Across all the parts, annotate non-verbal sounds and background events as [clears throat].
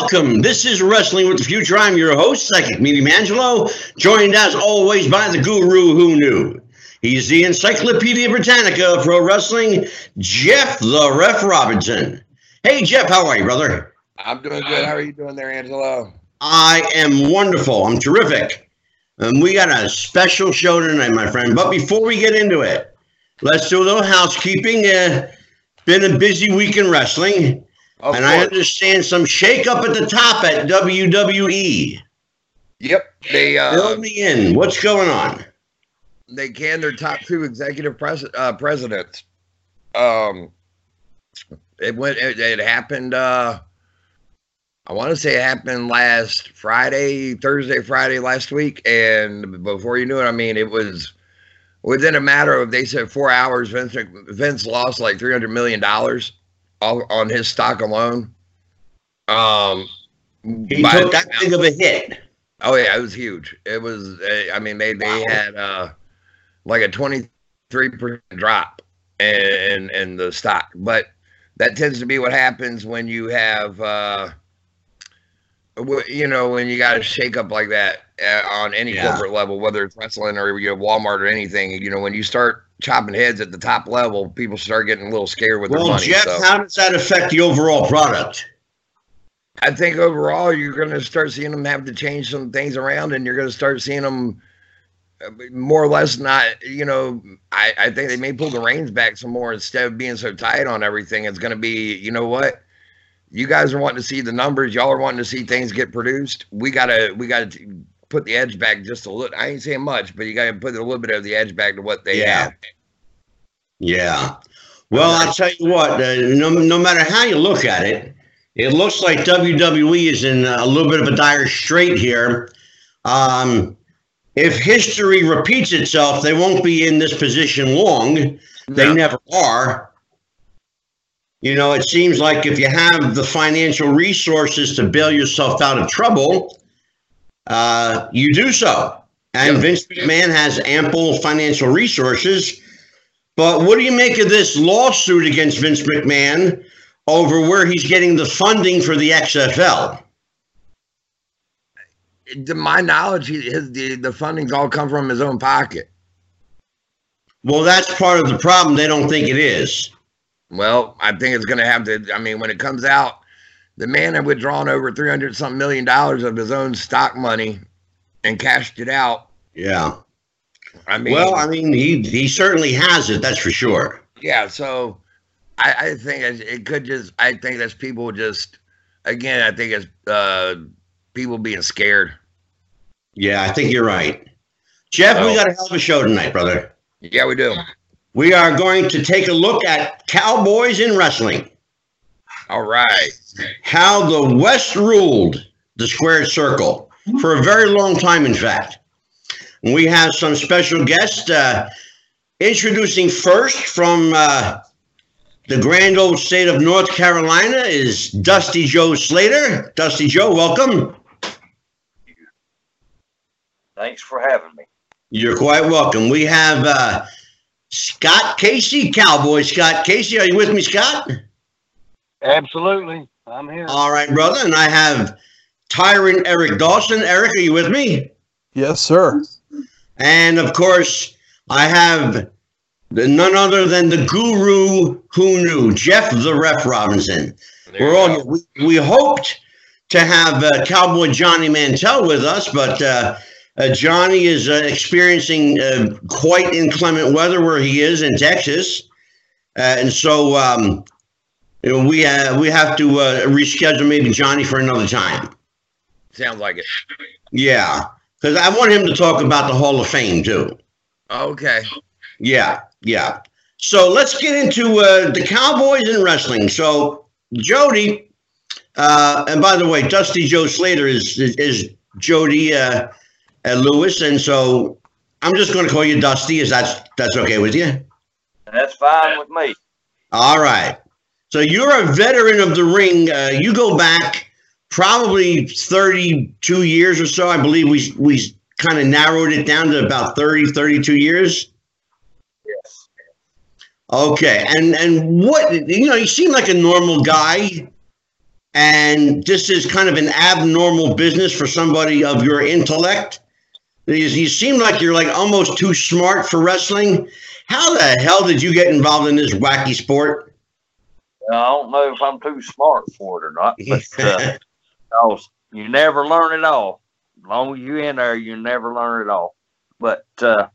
welcome. This is Wrestling with the Future. I'm your host, Psychic Meaty Angelo, joined as always by the guru who knew. He's the Encyclopedia Britannica of pro wrestling, Jeff the Ref Robinson. Hey, Jeff, how are you, brother? I'm doing good. How are you doing there, Angelo? I am wonderful. I'm terrific. Um, we got a special show tonight, my friend. But before we get into it, let's do a little housekeeping. Uh, been a busy week in wrestling. Of and I understand some shakeup at the top at WWE. Yep. They Fill uh, me in. What's going on? they canned their top two executive pres- uh, presidents. Um, it went. It, it happened. Uh, I want to say it happened last Friday, Thursday, Friday last week, and before you knew it, I mean, it was within a matter of they said four hours. Vince Vince lost like three hundred million dollars on his stock alone. Um, He took that big of a hit. Oh yeah, it was huge. It was. I mean, they they had uh like a twenty three percent drop in in the stock, but that tends to be what happens when you have uh you know when you got to shake up like that uh, on any Yeah. corporate level, whether it's wrestling or you know Walmart or anything. You know when you start chopping heads at the top level, people start getting a little scared with their Well, money. Jeff, so. how does that affect the overall product? I think overall you're going to start seeing them have to change some things around, and you're going to start seeing them uh, more or less not. You know, I, I think they may pull the reins back some more instead of being so tight on everything. It's going to be, you know what? You guys are wanting to see the numbers. Y'all are wanting to see things get produced. We gotta, we gotta put the edge back just a little. I ain't saying much, but you gotta put a little bit of the edge back to what they Yeah. have. Yeah. Well, I'll tell you what, uh, no, no matter how you look at it, it looks like WWE is in a little bit of a dire strait here. Um, if history repeats itself, they won't be in this position long. They never are. You know, it seems like if you have the financial resources to bail yourself out of trouble, uh, you do so. And. Vince McMahon has ample financial resources. But what do you make of this lawsuit against Vince McMahon over where he's getting the funding for the XFL? To my knowledge, his the, the funding's all come from his own pocket. Well, that's part of the problem. They don't think it is. Well, I think it's going to have to. I mean, when it comes out, the man had withdrawn over three hundred something million dollars of his own stock money and cashed it out. Yeah. I mean, Well, I mean, he he certainly has it. That's for sure. yeah. So I, I think it, could just. I think that's people just. Again, I think it's uh, people being scared. Yeah, I think you're right. Jeff, we got a hell of a show tonight, brother. Yeah, we do. We are going to take a look at cowboys in wrestling. All right. How the West ruled the squared circle for a very long time, in fact. And we have some special guests. Uh, introducing first from uh, the grand old state of North Carolina is Dusty Joe Slater. Dusty Joe, welcome. Thanks for having me. You're quite welcome. We have uh, Scott Casey, Cowboy Scott Casey. Are you with me, Scott? Absolutely. I'm here. All right, brother. And I have Tyrant Eric Dawson. Eric, are you with me? Yes, sir. And of course, I have none other than the guru who knew, Jeff the Ref Robinson. There We're all here. We, we hoped to have uh, Cowboy Johnny Mantell with us, but uh, uh, Johnny is uh, experiencing uh, quite inclement weather where he is in Texas, uh, and so um, you know, we uh, we have to uh, reschedule maybe Johnny for another time. Sounds like it. Yeah, because I want him to talk about the Hall of Fame too. Okay. Yeah, yeah. So let's get into uh, the Cowboys and wrestling. So Jody, uh, and by the way, Dusty Joe Slater is is, is Jody uh, uh, Lewis, and so I'm just going to call you Dusty. Is that that's okay with you? That's fine with me. All right. So you're a veteran of the ring. Uh, you go back probably 32 years or so. I believe we we kind of narrowed it down to about 30, 32 years. Yes. Okay, and and what you know, you seem like a normal guy. and this is kind of an abnormal business for somebody of your intellect. You, you seem like you're like almost too smart for wrestling. How the hell did you get involved in this wacky sport? I don't know if I'm too smart for it or not, but uh, [laughs] 'cause you never learn it all. As long as you're in there, you never learn it all. But uh,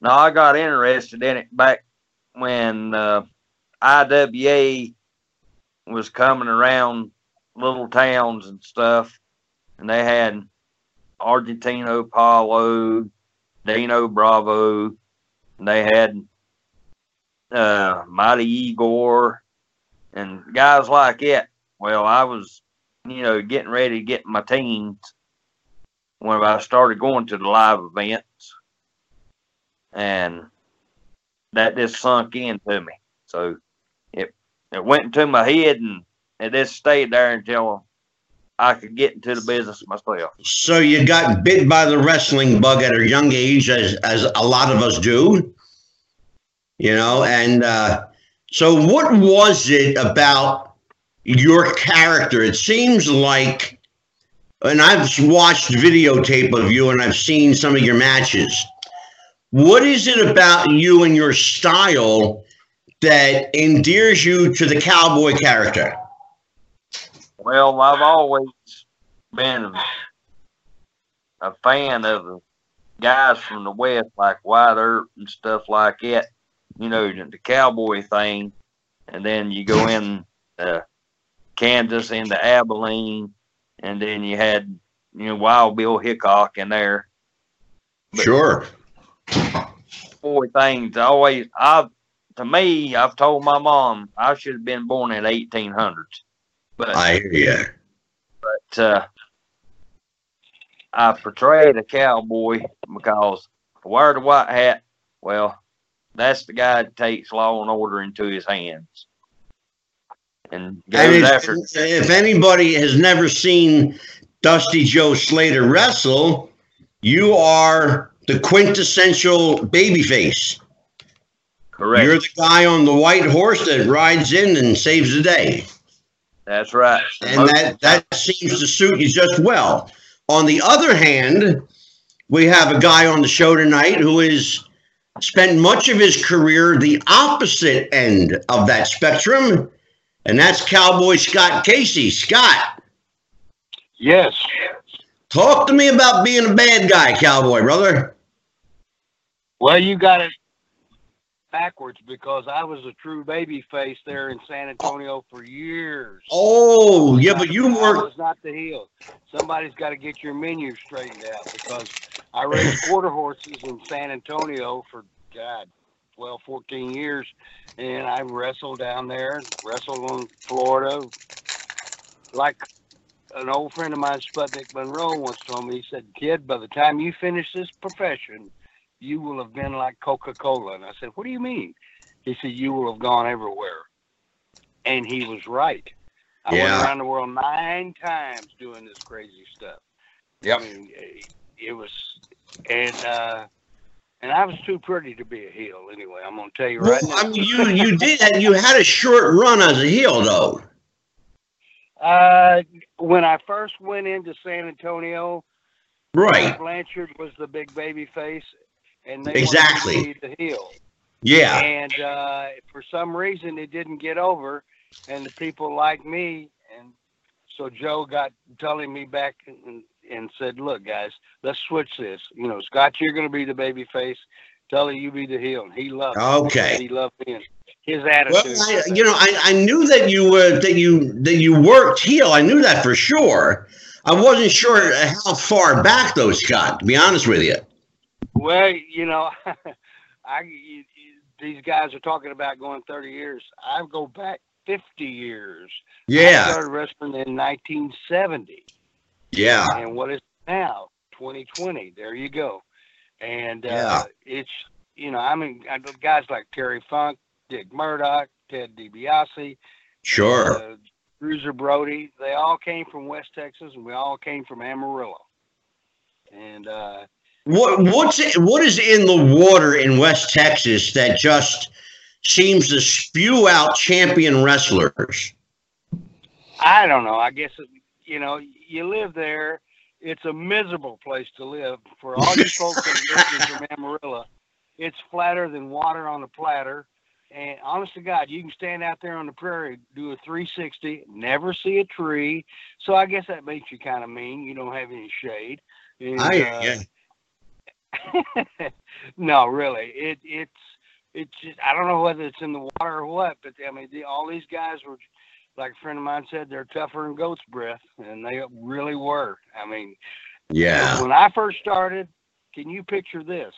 no, I got interested in it back when uh, IWA was coming around little towns and stuff, and they had Argentina Apollo, Dino Bravo, and they had uh, Mighty Igor, and guys like it. Well, I was, you know, getting ready to get my teens when I started going to the live events, and that just sunk into me. So it it went into my head, and it just stayed there until I could get into the business myself. So you got bit by the wrestling bug at a young age, as as a lot of us do. You know, and uh, so what was it about your character? It seems like, and I've watched videotape of you, and I've seen some of your matches. What is it about you and your style that endears you to the cowboy character? Well, I've always been a fan of the guys from the West, like Wyatt Earp and stuff like that. You know, the cowboy thing, and then you go in uh, Kansas into Abilene, and then you had you know Wild Bill Hickok in there. But- Sure. Boy, things always. I've to me, I've told my mom I should have been born in 1800s, but I hear you. but uh, I portrayed a cowboy because I wear the white hat, well, that's the guy that takes law and order into his hands and it's- after. if anybody has never seen Dusty Joe Slater wrestle, you are the quintessential babyface. Correct. You're the guy on the white horse that rides in and saves the day. that's right. And that, that seems to suit you just well. On the other hand, we have a guy on the show tonight who has spent much of his career the opposite end of that spectrum, and that's Cowboy Scott Casey. Scott, Yes. talk to me about being a bad guy, Cowboy, brother. Well, you got it backwards because I was a true baby face there in San Antonio for years. Oh, yeah, but you were was not the heel. Somebody's got to get your menu straightened out because I raised quarter horses in San Antonio for God, 12, 14 years, and I wrestled down there, wrestled in Florida. Like an old friend of mine, Sputnik Monroe, once told me, he said, "Kid, by the time you finish this profession, you will have been like Coca-Cola." And I said, "What do you mean?" He said, "You will have gone everywhere," and he was right. I Yeah. went around the world nine times doing this crazy stuff. Yep. I mean, it was, and uh, and I was too pretty to be a heel. Anyway, I'm gonna tell you right well, now. I mean, you you did you had a short run as a heel though. Uh, when I first went into San Antonio, Right. Blanchard was the big baby face, and they Exactly. wanted to be the heel. Yeah. And uh, for some reason, it didn't get over, and the people like me, and so Joe got telling me back and, and said, "Look, guys, let's switch this. You know, Scott, you're going to be the baby face. Tully, you be the heel." And he loved. it. Okay. He loved me. His Well, attitude. I, you know, I, I knew that you were that you that you worked heel. I knew that for sure. I wasn't sure how far back though, Scott. To be honest with you. Well, you know, [laughs] I you- these guys are talking about going 30 years. I go back 50 years. Yeah. I started wrestling in 1970, Yeah. and what is now 2020? There you go. And uh, Yeah. it's you know, I mean, guys like Terry Funk, Dick Murdoch, Ted DiBiase, Sure. uh, Bruiser Brody. They all came from West Texas, and we all came from Amarillo. And uh, What what's it, what is in the water in West Texas that just seems to spew out champion wrestlers? I don't know. I guess you know you live there. It's a miserable place to live for all you folks that are listening from [laughs] Amarillo. It's flatter than water on a platter. And honest to God, you can stand out there on the prairie, do a 360, never see a tree. So I guess that makes you kind of mean. You don't have any shade. And, I, uh, yeah. [laughs] no, really, it it's it's just I don't know whether it's in the water or what, but I mean, the, all these guys were, like a friend of mine said, they're tougher than goat's breath, and they really were. I mean, Yeah. when I first started, can you picture this?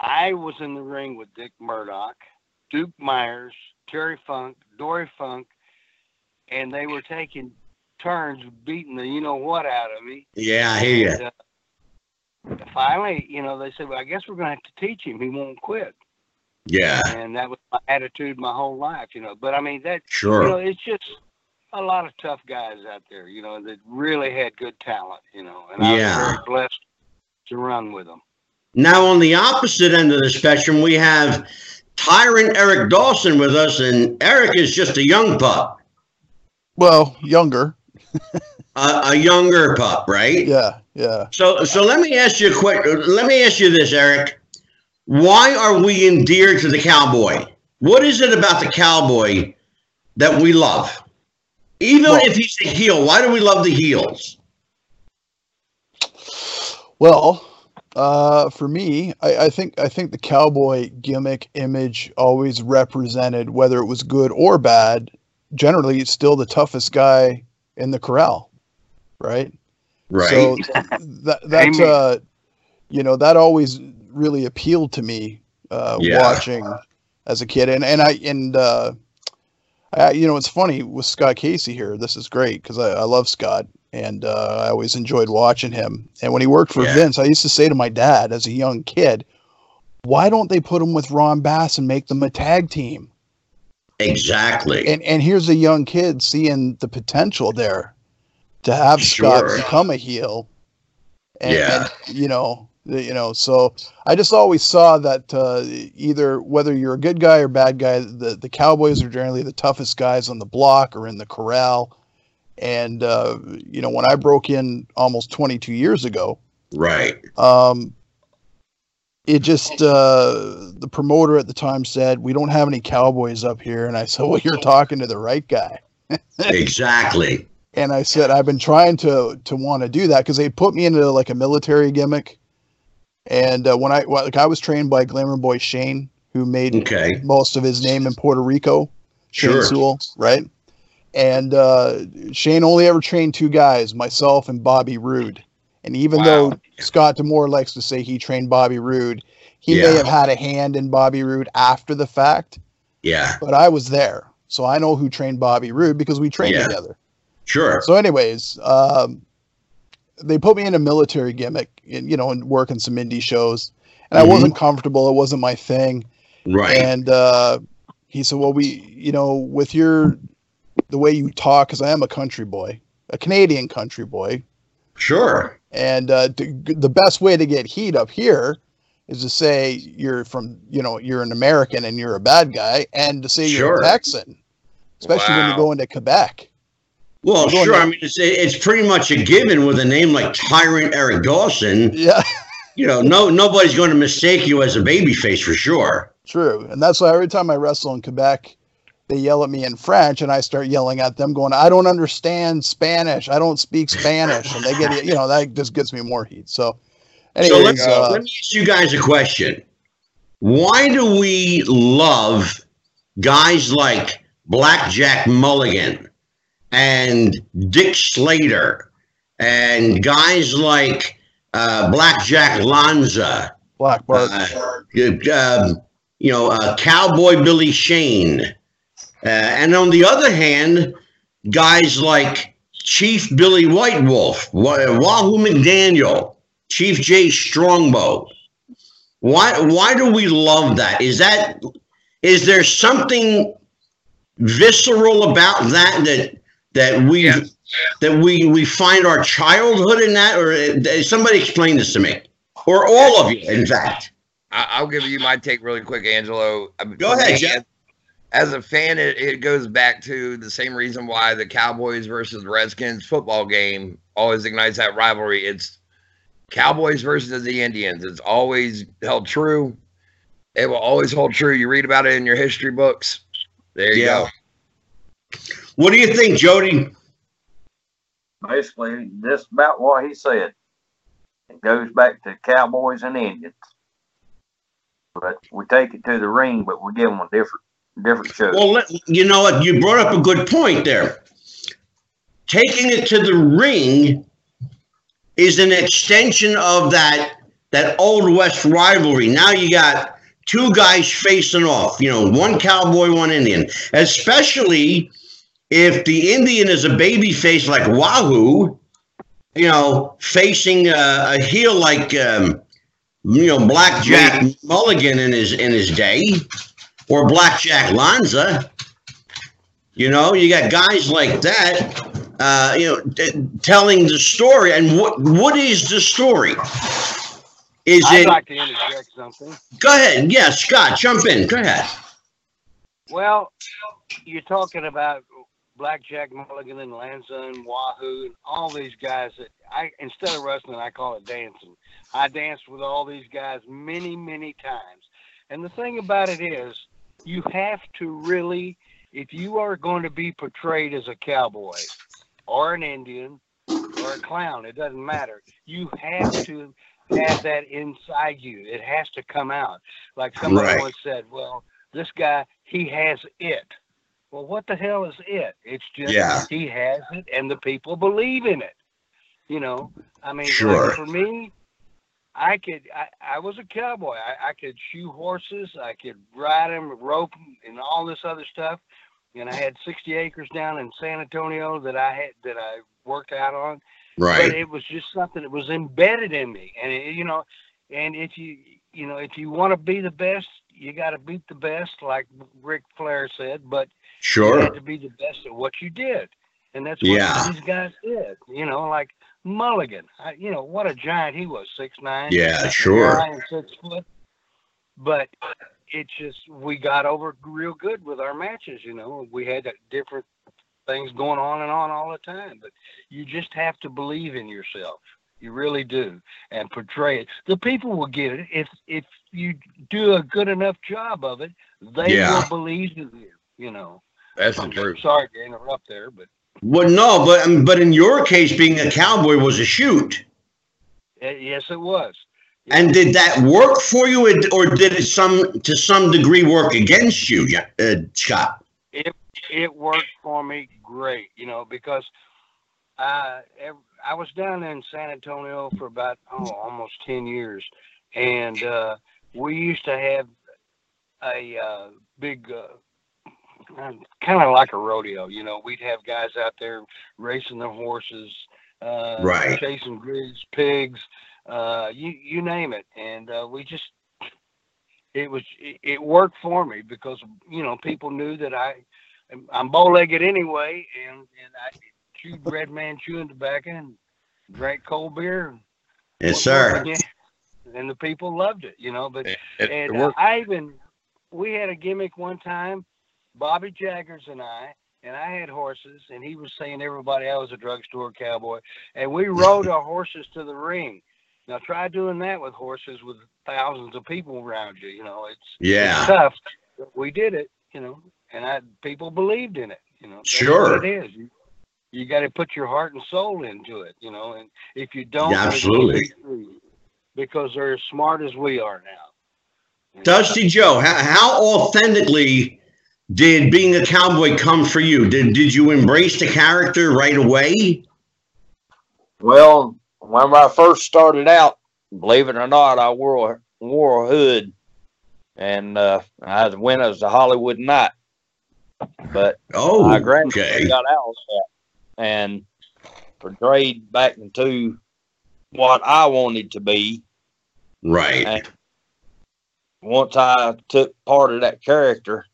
I was in the ring with Dick Murdoch, Duke Myers, Terry Funk, Dory Funk, and they were taking turns beating the you know what out of me. Yeah, I hear And, you. uh, finally, you know, they said, "Well, I guess we're going to have to teach him. He won't quit." Yeah, And that was my attitude my whole life, you know. But I mean, that sure. you know, it's just a lot of tough guys out there, you know, that really had good talent, you know. And I Yeah. was very blessed to run with them. Now, on the opposite end of the spectrum, we have Tyrant Eric Dawson with us, and Eric is just a young pup, Well, younger. a, a younger pup, right? Yeah, yeah. So, so let me ask you a quick. Let me ask you this, Eric. Why are we endeared to the cowboy? What is it about the cowboy that we love? Even Well- if he's a heel, why do we love the heels? Well, uh, for me, I, I think I think the cowboy gimmick image always represented whether it was good or bad. Generally, it's still the toughest guy in the corral, right? Right. So [laughs] that that uh, you know that always really appealed to me uh, Yeah. watching as a kid, and and I and uh, I, you know it's funny with Scott Casey here. This is great because I, I love Scott, and uh, I always enjoyed watching him. And when he worked for Yeah. Vince, I used to say to my dad as a young kid, "Why don't they put him with Ron Bass and make them a tag team?" exactly. and and here's a young kid seeing the potential there to have Scott become a heel. And, Yeah. and, you know, you know, so I just always saw that uh, either whether you're a good guy or bad guy, the the Cowboys are generally the toughest guys on the block or in the corral. And uh, you know, when I broke in almost 22 years ago, right. um, it just uh, the promoter at the time said we don't have any cowboys up here, and I said, well, you're talking to the right guy. [laughs] Exactly. And I said I've been trying to to want to do that because they put me into like a military gimmick. And uh, when I well, like I was trained by Glamour Boy Shane, who made Okay. most of his name in Puerto Rico, Shane Sure. Sewell, right? And uh, Shane only ever trained two guys, myself and Bobby Roode. And even Wow. though Scott D'Amore likes to say he trained Bobby Roode, he may have had a hand in Bobby Roode after the fact, Yeah. but I was there. So I know who trained Bobby Roode because we trained Yeah. together. Sure. So, anyways, um, they put me in a military gimmick, and, you know, and working some indie shows, and Mhm. I wasn't comfortable. It wasn't my thing. Right. And uh, he said, "Well, we, you know, with your the way you talk, because I am a country boy, a Canadian country boy, Sure. and uh, to, the best way to get heat up here." Is to say you're from, you know, you're an American and you're a bad guy, and to say you're Sure. a Texan, especially when you Wow. go into Quebec. Well, sure. I mean, it's it's pretty much a given with a name like Tyrant Eric Dawson. Yeah, [laughs] You know, no nobody's going to mistake you as a babyface for sure. True. And that's why every time I wrestle in Quebec, they yell at me in French and I start yelling at them, going, I don't understand Spanish. I don't speak Spanish. And they get, you know, that just gets me more heat. So, So anyways, uh, let me ask you guys a question. Why do we love guys like Blackjack Mulligan and Dick Slater and guys like uh, Blackjack Lanza, Black Bart. uh, um, you know, uh, Cowboy Billy Shane, uh, and on the other hand, guys like Chief Billy White Wolf, Wa- Wahoo McDaniel, Chief Jay Strongbow. Why? Why do we love that? Is that is there something visceral about that that that we Yeah. that we we find our childhood in that, or uh, somebody explain this to me, or all of you, in fact. I'll give you my take really quick, Angelo. Go ahead, me, Jeff. as a fan, it, it goes back to the same reason why the Cowboys versus the Redskins football game always ignites that rivalry. It's Cowboys versus the Indians. It's always held true. It will always hold true. You read about it in your history books. There you Yeah. go. What do you think, Jody? Basically, just about what he said. It goes back to Cowboys and Indians. But we take it to the ring, but we give them a different different show. Well, let, you know what? You brought up a good point there. Taking it to the ring is an extension of that that old West rivalry. Now you got two guys facing off. You know, one cowboy, one Indian. Especially if the Indian is a baby face like Wahoo, you know, facing a, a heel like um, you know Blackjack Mulligan in his in his day or Blackjack Lanza. You know, you got guys like that, uh, you know, t- telling the story. And what what is the story? Is I'd it? like to interject something. Go ahead. Yeah, Scott, jump in. Go ahead. Well, you're talking about Blackjack Mulligan and Lanza and Wahoo and all these guys that I instead of wrestling I call it dancing. I danced with all these guys many, many times. And the thing about it is you have to really if you are going to be portrayed as a cowboy or an Indian or a clown, it doesn't matter. You have to have that inside you. It has to come out. Like somebody Right. once said, well, this guy, he has it. Well, what the hell is it? It's just Yeah. he has it and the people believe in it. You know, I mean, like, for me, I could, I, I was a cowboy. I, I could shoe horses. I could ride them, rope them, and all this other stuff. And I had 60 acres down in San Antonio that I had, that I worked out on Right. but it was just something that was embedded in me and it, you know and if you you know if you want to be the best you got to beat the best like Ric Flair said but you Sure. had to be the best at what you did. And that's what Yeah. these guys did you know like Mulligan. I, you know what a giant he was six nine. Yeah, sure. and six foot. But it just we got over real good with our matches you know. We had different things going on and on all the time. But you just have to believe in yourself. You really do. And portray it. The people will get it. If if you do a good enough job of it they Yeah. will believe in you you know That's the truth. sorry to interrupt there but Well, no, but um, but in your case, being a cowboy was a shoot. uh, yes it was And did that work for you, or- did it some to some degree work against you, uh, Scott? it worked for me great, you know, because I I was down in San Antonio for about oh almost ten years, and uh, we used to have a uh, big. Uh, Kind of like a rodeo, you know. We'd have guys out there racing their horses, uh, Right. chasing grids, pigs, uh, you you name it, and uh, we just it was it, it worked for me because you know people knew that I I'm bow-legged anyway, and and I chewed [laughs] red man chewing tobacco and drank cold beer. Yes, sir. Yeah. And the people loved it, you know. But It, it, it and uh. I even we had a gimmick one time, Bobby Jaggers and I, and I had horses, and he was saying everybody I was a drugstore cowboy, and we [laughs] rode our horses to the ring. Now try doing that with horses with thousands of people around you. You know, it's Yeah. it's tough. But we did it, you know, and I people believed in it. You know, That's Sure. it is. You, you got to put your heart and soul into it, you know, and if you don't, Yeah, absolutely. because they're as smart as we are now. Dusty Joe, how, how authentically did being a cowboy come for you? Did did you embrace the character right away? Well, when I first started out, believe it or not, I wore a, wore a hood, and uh, I went as a Hollywood Knight. But Oh, my grandson okay. got out of that and portrayed back into what I wanted to be. Right. And once I took part of that character,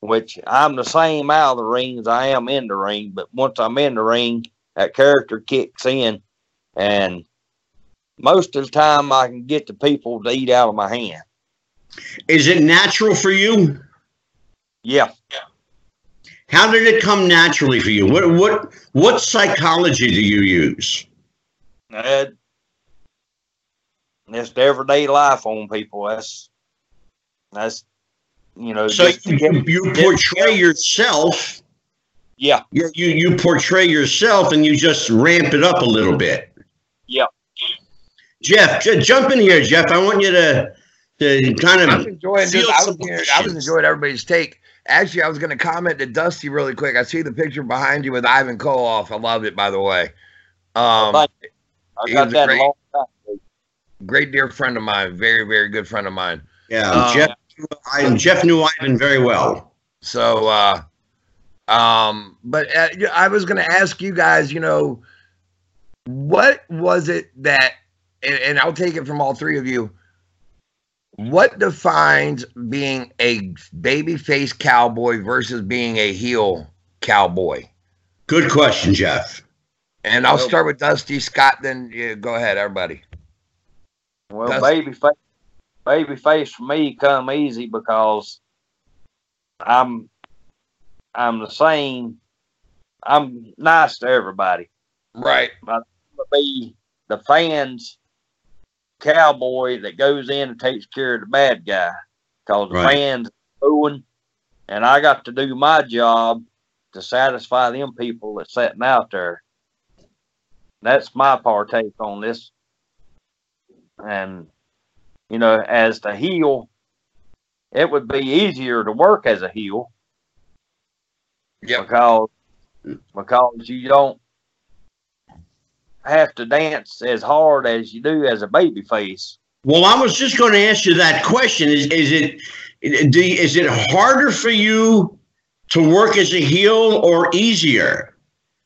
which I'm the same out of the ring as I am in the ring, but once I'm in the ring, that character kicks in, and most of the time I can get the people to eat out of my hand. Is it natural for you? Yeah. How did it come naturally for you? What what what psychology do you use? Uh, just everyday life on people. That's that's you know. So just you, get- you portray yourself. yeah, You, you you portray yourself and you just ramp it up a little bit. Yeah. Jeff, j- jump in here, Jeff. I want you to to kind I was of enjoying this. I was, hearing- I was enjoying everybody's take. Actually, I was going to comment to Dusty really quick. I see the picture behind you with Ivan Koloff. I loved it, by the way. Um, I got that a great- long time. great dear friend of mine, very very good friend of mine. yeah. Um, Jeff, I, Jeff knew Ivan very well. So, uh, um, but uh, I was going to ask you guys, you know, what was it that, and, and I'll take it from all three of you. What defines being a babyface cowboy versus being a heel cowboy? Good question, Jeff. And I'll Well- start with Dusty Scott. Then yeah, go ahead, everybody. Well, That's- baby baby face for me come easy because I'm I'm the same. I'm nice to everybody. Right. to be the fans cowboy that goes in and takes care of the bad guy because the Right. fans are booing, and I got to do my job to satisfy them people that's sitting out there. That's my partake on this. And you know, as the heel, it would be easier to work as a heel Yep. because because you don't have to dance as hard as you do as a baby face. Well, I was just going to ask you that question. Is is it do you- is it harder for you to work as a heel or easier?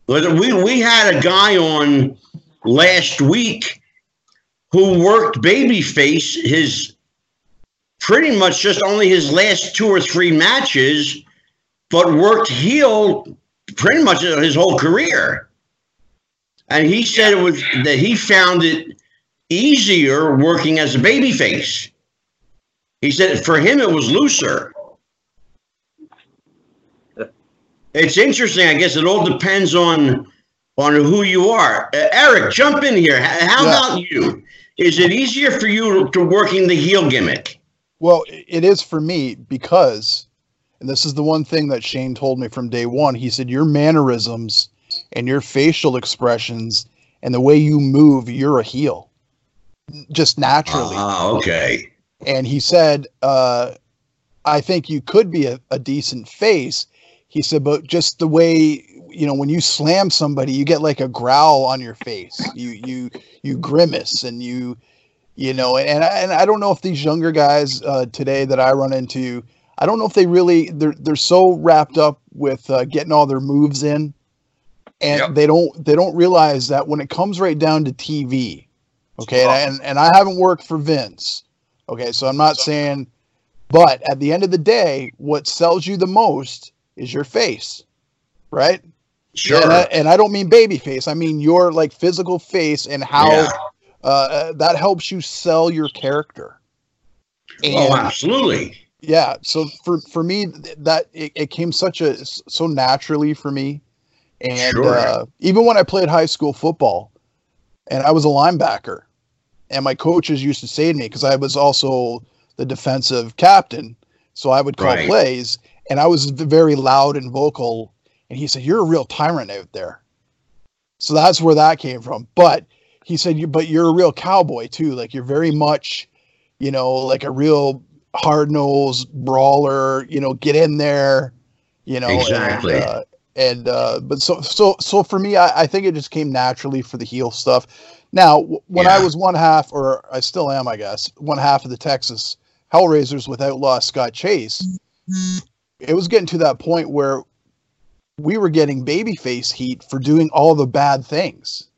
Whether we we had a guy on last week who worked babyface his pretty much just only his last two or three matches, but worked heel pretty much his whole career. And he said it was that he found it easier working as a babyface. He said for him it was looser. It's interesting. I guess it all depends on on who you are. Uh, Eric, jump in here. How Yeah. about you? Is it easier for you to working the heel gimmick? Well, it is for me because, and this is the one thing that Shane told me from day one. He said, Your mannerisms and your facial expressions and the way you move, you're a heel. Just naturally. Ah, okay. and he said, uh, I think you could be a, a decent face. He said, but just the way you know when you slam somebody, you get like a growl on your face. You you you grimace and you you know and I, and I don't know if these younger guys uh, today that I run into, I don't know if they really they're they're so wrapped up with uh, getting all their moves in, and Yep. they don't they don't realize that when it comes right down to TV, okay, and, and I haven't worked for Vince, okay, so I'm not saying, but at the end of the day, what sells you the most is your face, right? Sure. And I, and I don't mean baby face. I mean your like physical face and how Yeah. uh, that helps you sell your character. And oh, absolutely. yeah, so for for me that it, it came such a so naturally for me, and Sure. uh, even when I played high school football, and I was a linebacker, and my coaches used to say to me because I was also the defensive captain, so I would call Right. plays, and I was very loud and vocal, and he said, "You're a real tyrant out there." So that's where that came from. But he said, "You, but you're a real cowboy too. Like you're very much, you know, like a real hard nosed brawler. You know, get in there. You know, Exactly. And, uh, and uh, but so so so for me, I, I think it just came naturally for the heel stuff. Now, w- when I was one half, or I still am, I guess, one half of the Texas Hellraisers with Outlaw Scott Chase, it was getting to that point where we were getting babyface heat for doing all the bad things.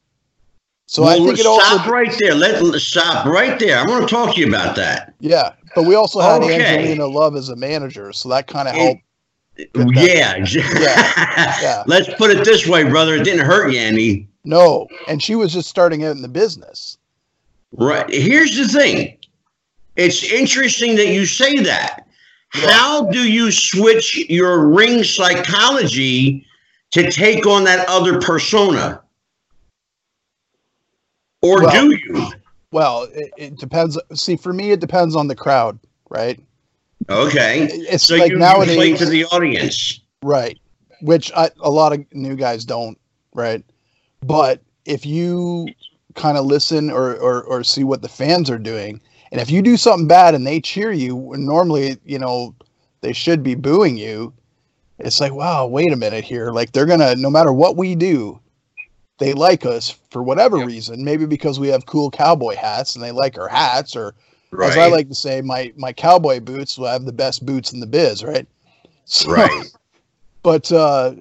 So I think it stop also, right there. Let let's stop right there. I want to talk to you about that. yeah. But we also had Okay. Angelina Love as a manager, so that kind of helped. that- [laughs] Yeah, yeah. Let's put it this way, brother. It didn't hurt you any. No, and she was just starting out in the business. Right. Here's the thing. It's interesting that you say that How do you switch your ring psychology to take on that other persona? Or Well- do you? Well, it, it depends. See, for me, it depends on the crowd, right? Okay. It's So like you, you nowadays, play to the audience. right? Which I, a lot of new guys don't, right? But if you kind of listen or, or or see what the fans are doing, and if you do something bad and they cheer you, normally, you know, they should be booing you. It's like, wow, wait a minute here. Like they're gonna, no matter what we do, they like us for whatever Yep. reason. Maybe because we have cool cowboy hats and they like our hats, or Right. as I like to say, my my cowboy boots will have the best boots in the biz, right? [laughs] So, Right. But uh,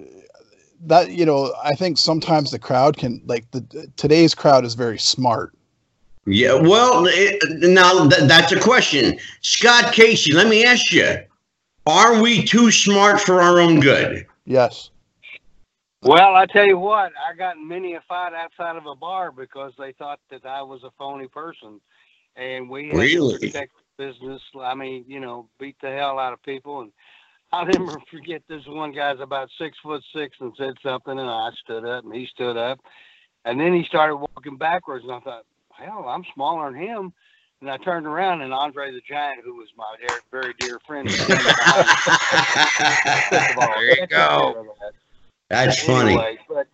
that you know, I think sometimes the crowd can like the today's crowd is very smart. Yeah, well, it, now th- that's a question. Scott Casey, let me ask you Are we too smart for our own good? Yes. Well, I tell you what, I got many a fight outside of a bar because they thought that I was a phony person, and we had Really? to protect the business. I mean, you know, beat the hell out of people. And I'll [laughs] never forget this one guy's about six foot six and said something, and I stood up, and he stood up, and then he started walking backwards, and I thought, hell, I'm smaller than him. And I turned around, and Andre the Giant, who was my dear, very dear friend, was standing behind me. Took the ball. There you go. care of that. That's funny. But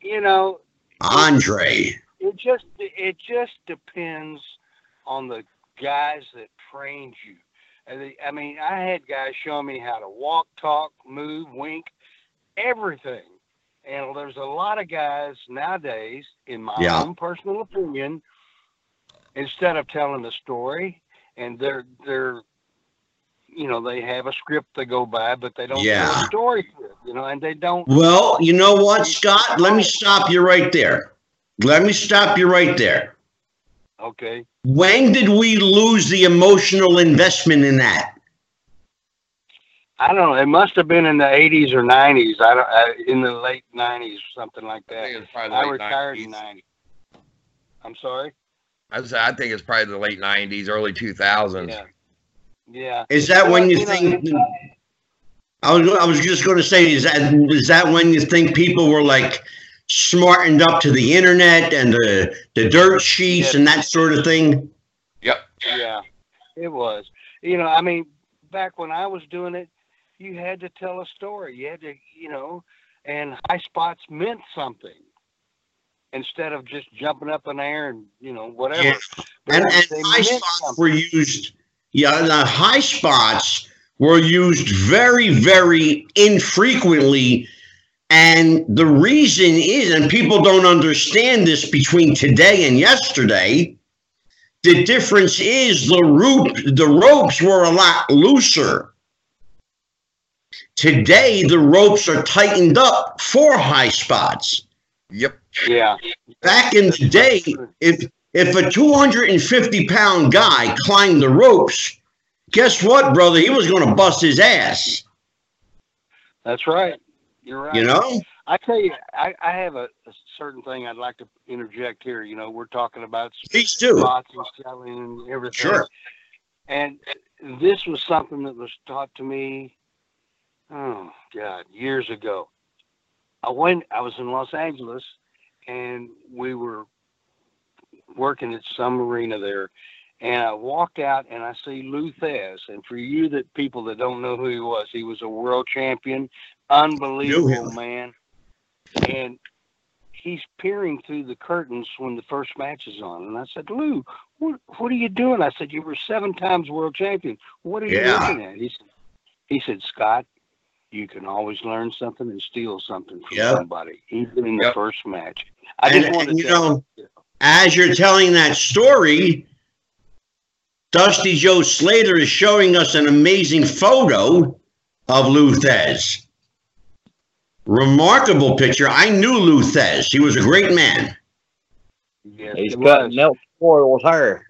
you know, Andre. it just it just depends on the guys that trained you. And they- I mean, I had guys showing me how to walk, talk, move, wink, everything. And there's a lot of guys nowadays, in my Yeah. own personal opinion, instead of telling the story, and they're they're you know they have a script they go by, but they don't tell Yeah. a story it, you know, and they don't. Well, you know what, Scott? Let me stop you right there. Let me stop you right there. Okay. When did we lose the emotional investment in that? I don't know. It must have been in the 80s or 90s. I don't. Uh, in the late 90s, something like that. think it's probably I retired 90s. in 90. I'm sorry. I say I think it's probably the late '90s, early 2000s. Yeah. Yeah. Is that when you Well, think? know, I was I was just going to say, is that is that when you think people were like smartened up to the internet and the the dirt sheets Yeah. and that sort of thing? Yep. yeah, it was. You know, I mean, back when I was doing it, you had to tell a story. You had to, you know, and high spots meant something instead of just jumping up in the air and you know whatever. Yeah. And, and high spots something. were used. Yeah, the high spots were used very, very infrequently. And the reason is, and people don't understand this between today and yesterday, the difference is the rope, the ropes were a lot looser. Today, the ropes are tightened up for high spots. Yep. Yeah. Back in the day, if if a 250 pound guy climbed the ropes, guess what, brother? He was going to bust his ass. That's right. You're right. You know? I tell you, I, I have a, a certain thing I'd like to interject here. You know, we're talking about Please do. spots and selling and everything. Sure. And this was something that was taught to me, oh God, years ago. I went. I was in Los Angeles, and we were working at some arena there. And I walk out and I see Lou Thesz. And for you that people that don't know who he was, he was a world champion, unbelievable man. And he's peering through the curtains when the first match is on. And I said, Lou, what what are you doing? I said, You were seven times world champion. What are you Yeah. looking at? He said he said, Scott, you can always learn something and steal something from Yep. somebody, even in the Yep. first match. I And- just wanted and to you know, As you're telling that story, Dusty Joe Slater is showing us an amazing photo of Lou Thesz. Remarkable picture. I knew Lou Thesz. He was a great man. Yes, He's it cutting was. Nelson Royal's hair.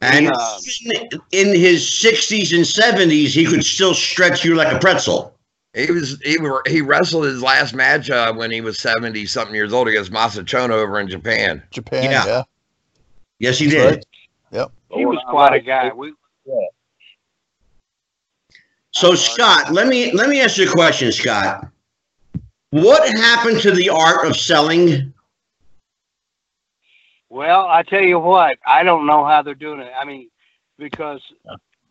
And Yeah. in his 60s and 70s, he could still stretch you like a pretzel. He was he were, he wrestled his last match uh, when he was 70 something years old against Masa Chono over in Japan. Japan. Yeah. Yeah. Yes, he did. right. He was quite a guy. We So Scott, let me let me ask you a question, Scott. What happened to the art of selling? Well, I tell you what, I don't know how they're doing it. I mean, because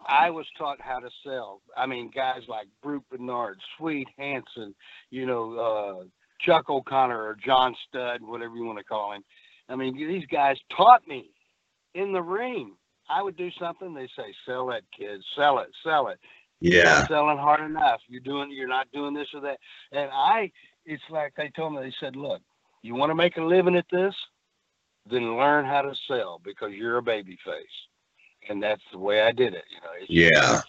I was taught how to sell. I mean, guys like Brute Bernard, Swede Hanson, you know, uh, Chuck O'Connor or John Studd, whatever you want to call him. I mean, these guys taught me in the ring. I would do something, they say, sell that kid, sell it, sell it. You're Yeah. not selling hard enough. You're doing, you're not doing this or that. And I, it's like they told me, they said, look, you want to make a living at this, then learn how to sell because you're a baby face. And that's the way I did it. You know, it's Yeah.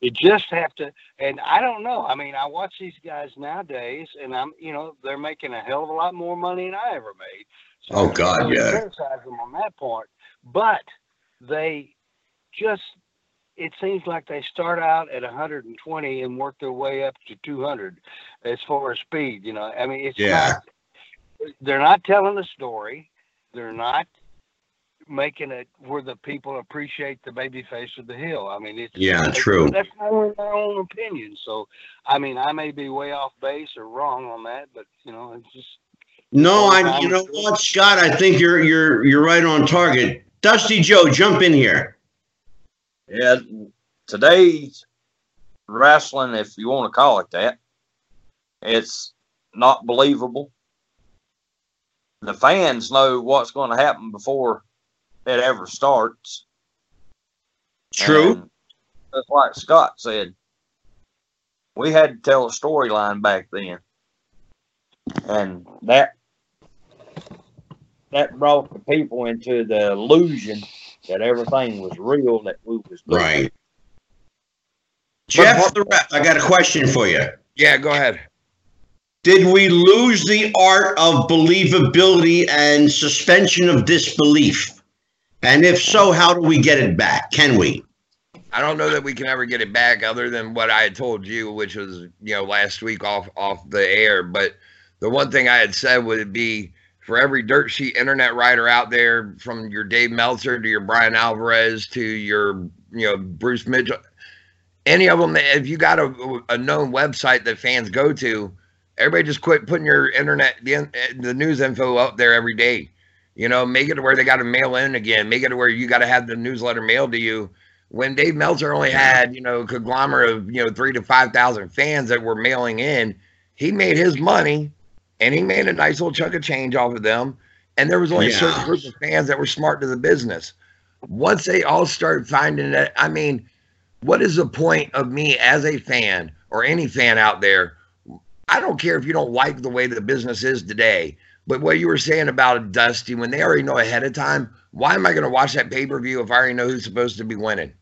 you just have to and i don't know i mean i watch these guys nowadays and i'm you know they're making a hell of a lot more money than i ever made so Oh, God, really yeah. criticize them on that point but they just it seems like they start out at 120 and work their way up to 200 as far as speed you know i mean it's Yeah. not they're not telling the story they're not making it where the people appreciate the baby face of the hill. I mean, it's Yeah, that's- true. That's my own, my own opinion. So, I mean, I may be way off base or wrong on that, but you know, it's just No, I you know what, Scott, I think you're you're you're right on target. Dusty Joe, jump in here. Yeah, today's wrestling, if you want to call it that, it's not believable. The fans know what's going to happen before it ever starts. True. And Just like Scott said, we had to tell a storyline back then, and that that brought the people into the illusion that everything was real, that we was doing. Right. Jeff the ref, I got a question for you. Yeah, go ahead. Did we lose the art of believability and suspension of disbelief? And if so, how do we get it back? Can we? I don't know that we can ever get it back other than what I had told you, which was, you know, last week off off the air. But the one thing I had said would be for every dirt sheet internet writer out there, from your Dave Meltzer to your Bryan Alvarez to your, you know, Bruce Mitchell, any of them, if you got a, a known website that fans go to, everybody just quit putting your internet, the, the news info up there every day. You know, make it to where they got to mail in again. Make it to where you got to have the newsletter mailed to you when Dave Meltzer only had, you know, a conglomerate of, you know, three to 5,000 fans that were mailing in, he made his money and he made a nice little chunk of change off of them. And there was only a certain group of fans that were smart to the business. Once they all started finding that, I mean, what is the point of me as a fan or any fan out there? I don't care if you don't like the way the business is today, but what you were saying about Dusty, when they already know ahead of time, why am I going to watch that pay per view if I already know who's supposed to be winning?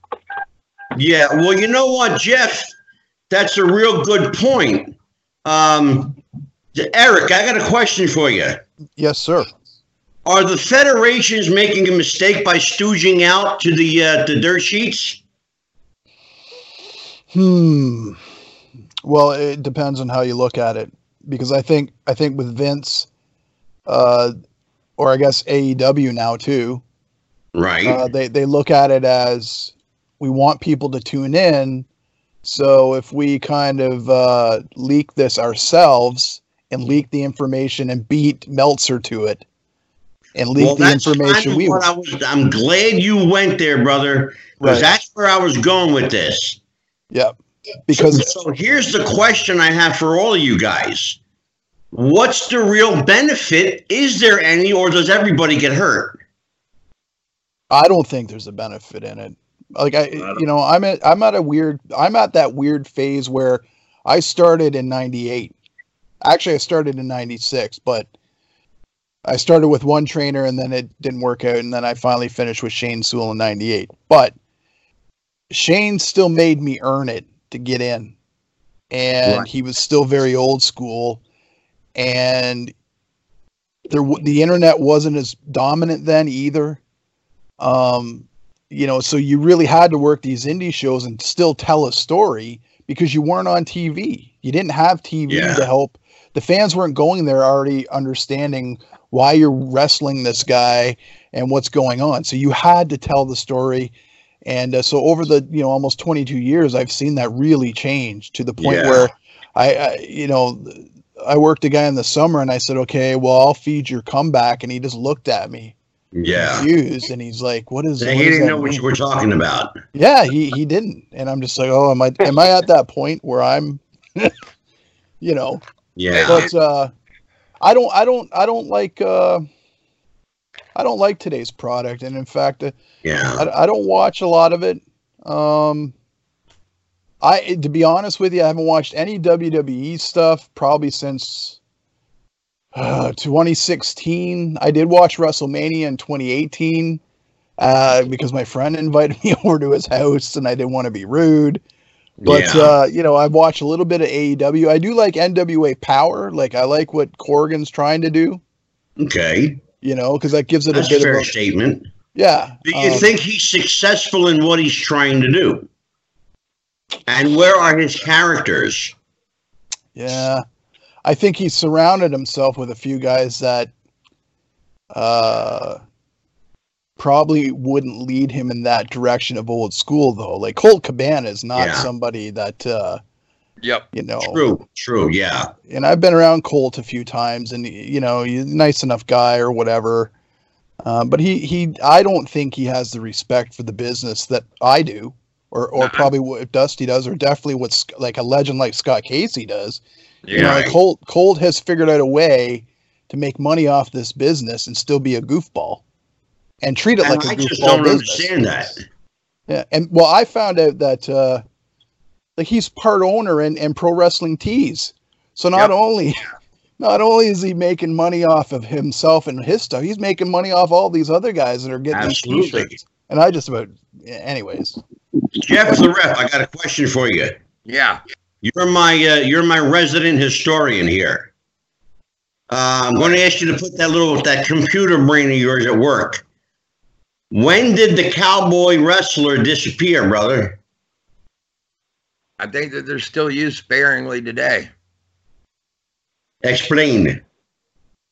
Yeah, well, you know what, Jeff? That's a real good point. Um, Eric, I got a question for you. Yes, sir. Are the federations making a mistake by stooging out to the uh, the dirt sheets? Hmm. Well, it depends on how you look at it, because I think I think with Vince, uh, or I guess AEW now too, Right. uh, they they look at it as we want people to tune in. So if we kind of uh, leak this ourselves and leak the information and beat Meltzer to it, and leak well, the information we what I was. I'm glad you went there, brother, because Right. that's where I was going with this. yeah, because so, so here's the question I have for all of you guys: What's the real benefit? Is there any, or does everybody get hurt? I don't think there's a benefit in it. Like I, don't- you know, I'm at I'm at a weird I'm at that weird phase where I started in '98. Actually, I started in '96, but I started with one trainer and then it didn't work out, and then I finally finished with Shane Sewell in '98. But Shane still made me earn it to get in, and Right. he was still very old school, and there w- the internet wasn't as dominant then either. Um you know so you really had to work these indie shows and still tell a story because you weren't on tv you didn't have tv Yeah. to help. The fans weren't going there already understanding why you're wrestling this guy and what's going on. So you had to tell the story. And uh, so over the you know almost 22 years, I've seen that really change to the point Yeah. where I, I you know I worked a guy in the summer and I said, okay, well I'll feed your comeback, and he just looked at me Yeah. confused, and he's like, what is? And what he didn't know what you were talking about. Yeah, he he didn't, and I'm just like, oh, am I am I at that point where I'm, [laughs] you know, Yeah. but uh, I don't I don't I don't like uh, I don't like today's product, and in fact, uh, Yeah. I, I don't watch a lot of it. Um, I to be honest with you, I haven't watched any WWE stuff probably since uh, 2016. I did watch WrestleMania in 2018 uh, because my friend [laughs] invited me [laughs] over to his house, and I didn't want to be rude. But yeah. uh, you know, I've watched a little bit of AEW. I do like NWA Power. Like I like what Corgan's trying to do. okay. You know, because that gives it That's a a bit fair of a statement. yeah. Do you um, think he's successful in what he's trying to do? And where are his characters? Yeah. I think he's surrounded himself with a few guys that uh probably wouldn't lead him in that direction of old school though. Like Colt Cabana is not Yeah. somebody that uh Yep. you know True. True. Yeah. and I've been around Colt a few times and you know, he's a nice enough guy or whatever. Um, but he he I don't think he has the respect for the business that I do. Or, or Nah. probably what Dusty does, or definitely what like a legend like Scott Casey does. You know, Yeah. like Colt Colt has figured out a way to make money off this business and still be a goofball and treat it And like a I just goofball don't business. understand that. Yeah, and well, I found out that uh, like he's part owner in, in Pro Wrestling Tees. So not Yep. only [laughs] not only is he making money off of himself and his stuff, he's making money off all these other guys that are getting Absolutely. these T-shirts. And I just about, anyways. Jeff the ref, I got a question for you. Yeah. You're my uh, you're my resident historian here. Uh, I'm going to ask you to put that little that computer brain of yours at work. When did the cowboy wrestler disappear, brother? I think that they're still used sparingly today. Explain.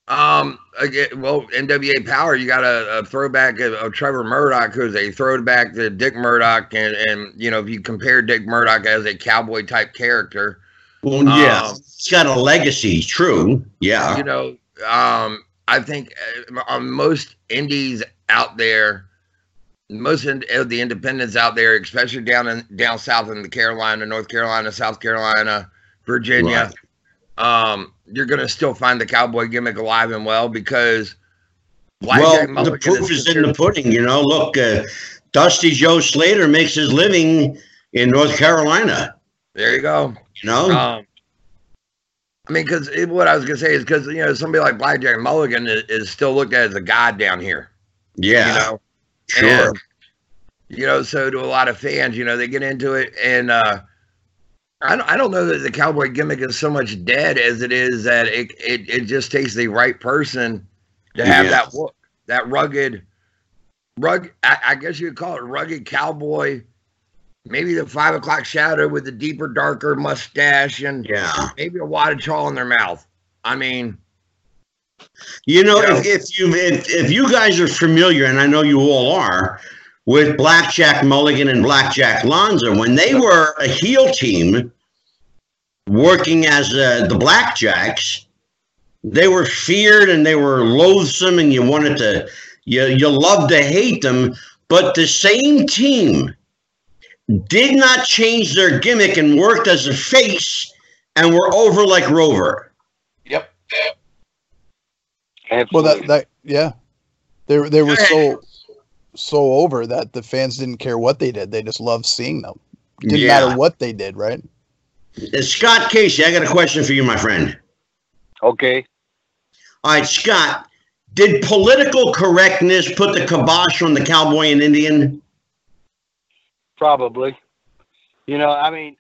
Um, again, well, NWA Power, you got a, a throwback of, of Trevor Murdoch, who's a throwback to Dick Murdoch, and and you know if you compare Dick Murdoch as a cowboy type character, Well, yeah, Um, it's got a legacy. True. Yeah. you know, um, I think uh, on most indies out there, most of the independents out there, especially down in down south in the Carolina, North Carolina, South Carolina, Virginia, um, you're gonna still find the cowboy gimmick alive and well because. well, Blackjack the proof is in the pudding. You know, look, uh, Dusty Joe Slater makes his living in North Carolina. There you go. You know, Um, I mean, because what I was gonna say is because you know somebody like Blackjack Mulligan is, is still looked at as a god down here. yeah, You know, sure. And, you know, so to a lot of fans, you know, they get into it, and uh, I don't, I don't know that the cowboy gimmick is so much dead as it is that it it, it just takes the right person to have Yeah. that look, that rugged, rug. I, I guess you could call it rugged cowboy. Maybe the five o'clock shadow with the deeper, darker mustache and yeah. maybe a wad of chaw in their mouth. I mean, You know, Yeah. if, if you if, if you guys are familiar, and I know you all are, with Blackjack Mulligan and Blackjack Lanza, when they were a heel team working as uh, the Blackjacks, they were feared and they were loathsome, and you wanted to you you loved to hate them. But the same team did not change their gimmick and worked as a face, and were over like Rover. yep. Absolutely. Well, that, that, yeah. They, were- they were Go ahead. so, so over that the fans didn't care what they did. They just loved seeing them. Didn't Yeah. matter what they did, right? Uh, Scott Casey, I got a question for you, my friend. okay. All right, Scott, did political correctness put the kibosh on the cowboy and Indian? Probably. You know, I mean,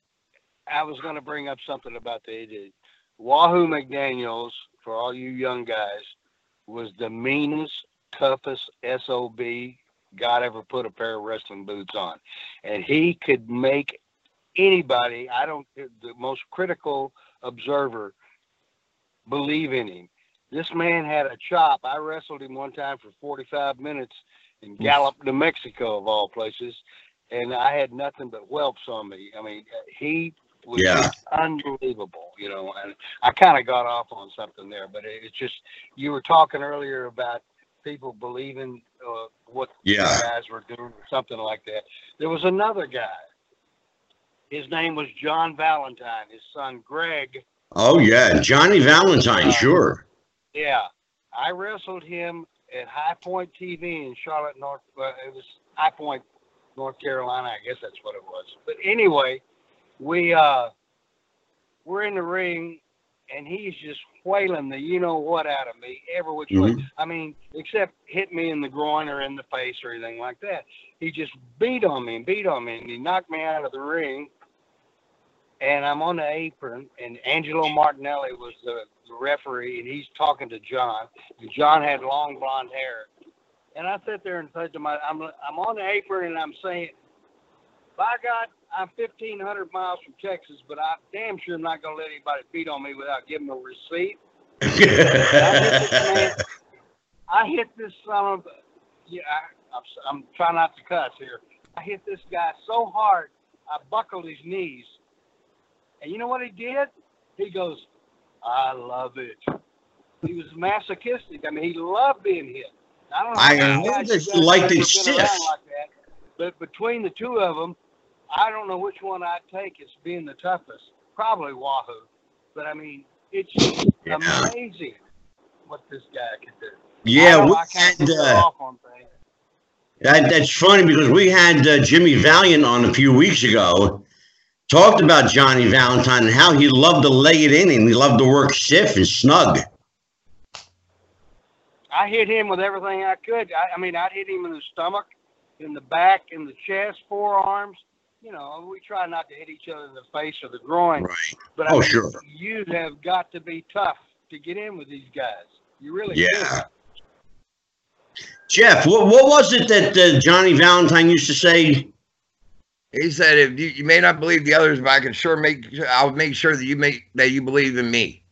I was going to bring up something about the, the Wahoo McDaniels, for all you young guys, was the meanest, toughest SOB God ever put a pair of wrestling boots on. And he could make anybody, I don't, the most critical observer, believe in him. This man had a chop. I wrestled him one time for 45 minutes in Gallup, New Mexico, of all places and I had nothing but whelps on me. I mean, he was Yeah. unbelievable, you know. And I kind of got off on something there, but it, it's just you were talking earlier about people believing uh, what Yeah. the guys were doing or something like that. There was another guy. His name was John Valentine. His son Greg. Oh yeah, Johnny Valentine, Uh, sure. Yeah, I wrestled him at High Point TV in Charlotte, North. Uh, it was High Point, North Carolina. I guess that's what it was. But anyway, we uh, we're in the ring, and he's just wailing the you know what out of me every which way. Mm-hmm. I mean, except hit me in the groin or in the face or anything like that. He just beat on me and beat on me, and he knocked me out of the ring. And I'm on the apron, and Angelo Martinelli was the, the referee, and he's talking to John. And John had long blonde hair. And I sit there and said to my, I'm, I'm on the apron, and I'm saying, by God, I'm 1,500 miles from Texas, but I damn sure I'm not going to let anybody beat on me without giving a receipt. I hit this [laughs] son of a, yeah, I, I'm, I'm trying not to cuss here. I hit this guy so hard, I buckled his knees. And you know what he did? He goes, I love it. He was masochistic. I mean, he loved being hit. I don't know. I how heard guys that you liked it ever stiff. Like that. But between the two of them, I don't know which one I'd take as being the toughest. Probably Wahoo. But I mean, it's Yeah. amazing what this guy can do. Yeah, we had, uh, off on things. that, that's funny because we had uh, Jimmy Valiant on a few weeks ago. Talked about Johnny Valentine and how he loved to lay it in and he loved to work stiff and snug. I hit him with everything I could. I, I mean, I'd hit him in the stomach, in the back, in the chest, forearms. You know, we try not to hit each other in the face or the groin. Right. But I Oh, mean, sure. you have got to be tough to get in with these guys. You really Yeah. Jeff, what, what was it that uh, Johnny Valentine used to say? He said, "If you, you may not believe the others, but I can sure make I'll make sure that you make that you believe in me.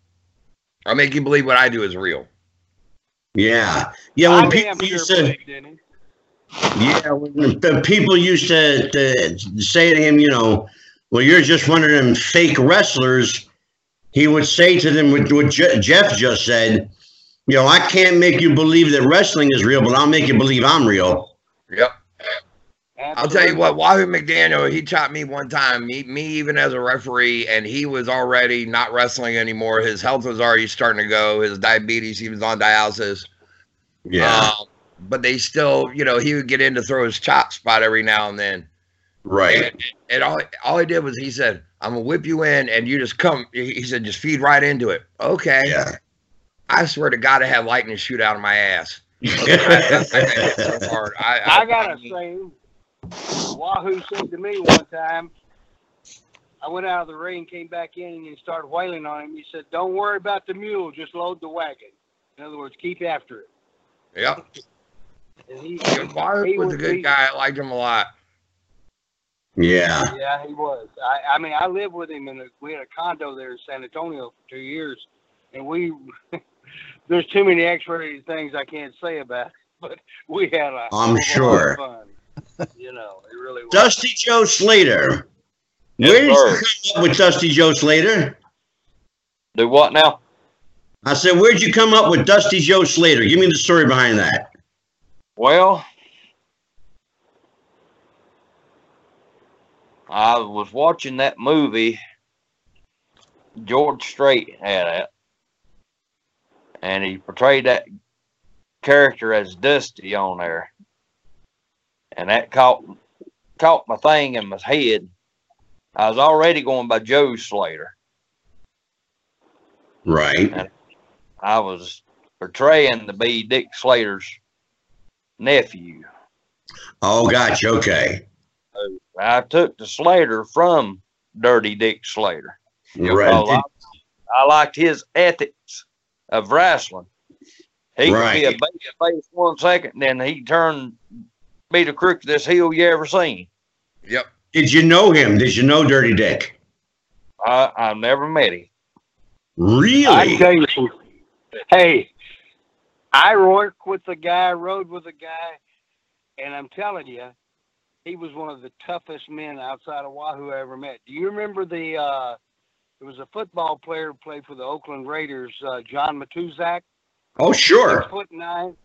I'll make you believe what I do is real." Yeah. Yeah, when I people damn sure used to, believed in him. Yeah, when the people used to, to say to him, you know, well, you're just one of them fake wrestlers. He would say to them what, what Je- Jeff just said, you know, I can't make you believe that wrestling is real, but I'll make you believe I'm real. Yep. I'll tell you Absolutely. what, Wahoo McDaniel, he taught me one time, me, me even as a referee, and he was already not wrestling anymore. His health was already starting to go. His diabetes, he was on dialysis. Yeah. Um, but they still, you know, he would get in to throw his chop spot every now and then. right. And, and all, all he did was he said, I'm going to whip you in and you just come. He he said, just feed right into it. Okay. Yeah. I swear to God, I had lightning shoot out of my ass. I, I, I got hit so hard. I, I, I gotta say, Wahoo said to me one time, I went out of the ring, came back in, and he started wailing on him. He said, "Don't worry about the mule, just load the wagon." In other words, keep after it. Yep. And he, Wahoo he was a good be- guy. I liked him a lot. yeah. Yeah, he was. I, I mean, I lived with him, and we had a condo there in San Antonio for two years, and we. [laughs] there's too many X-rated things I can't say about, it, [laughs] but we had a. I'm whole lot of sure. Fun. You know, it really was. Dusty Joe Slater. Yes, Where did sir. you come up with Dusty Joe Slater? Do what now? I said, where'd you come up with Dusty Joe Slater? Give me the story behind that. Well, I was watching that movie George Strait had it, and he portrayed that character as Dusty on there, and that caught caught my thing in my head. I was already going by Joe Slater. Right. I was portraying to be Dick Slater's nephew. Oh, gotcha. Okay. I took the Slater from Dirty Dick Slater. Right. I, I liked his ethics of wrestling. He could be a baby face one second, then he turned be the crookedest heel you ever seen. Yep. Did you know him? Did you know Dirty Dick? I I've never met him. I Really? tell you. Hey, I worked with a guy, rode with a guy, and I'm telling you, he was one of the toughest men outside of Wahoo I ever met. Do you remember the? uh There was a football player who played for the Oakland Raiders, uh, John Matuszak. Oh, sure. Six foot nine,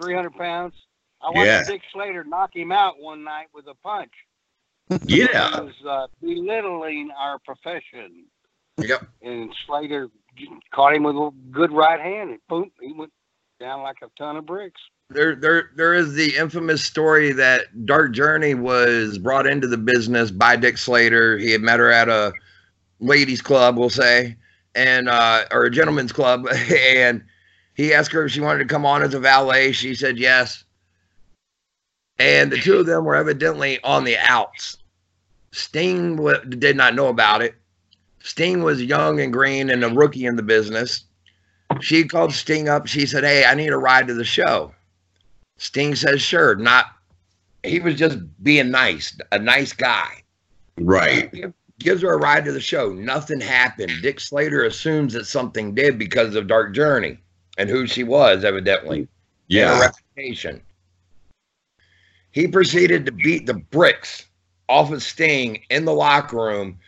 three hundred pounds. I watched Yeah. Dick Slater knock him out one night with a punch. [laughs] Yeah. He was uh, belittling our profession. Yep. And Slater caught him with a good right hand, and boom, he went down like a ton of bricks. There, there, there is the infamous story that Dark Journey was brought into the business by Dick Slater. He had met her at a ladies' club, we'll say, and uh, or a gentleman's club, [laughs] and he asked her if she wanted to come on as a valet. She said yes, and the two of them were evidently on the outs. Sting wa- did not know about it. Sting was young and green and a rookie in the business. She called Sting up. She said, "Hey, I need a ride to the show." Sting says, "Sure." Not. He was just being nice, a nice guy. Right. Gives her a ride to the show. Nothing happened. Dick Slater assumes that something did because of Dark Journey and who she was, evidently. and her Yeah. reputation. He proceeded to beat the bricks off of Sting in the locker room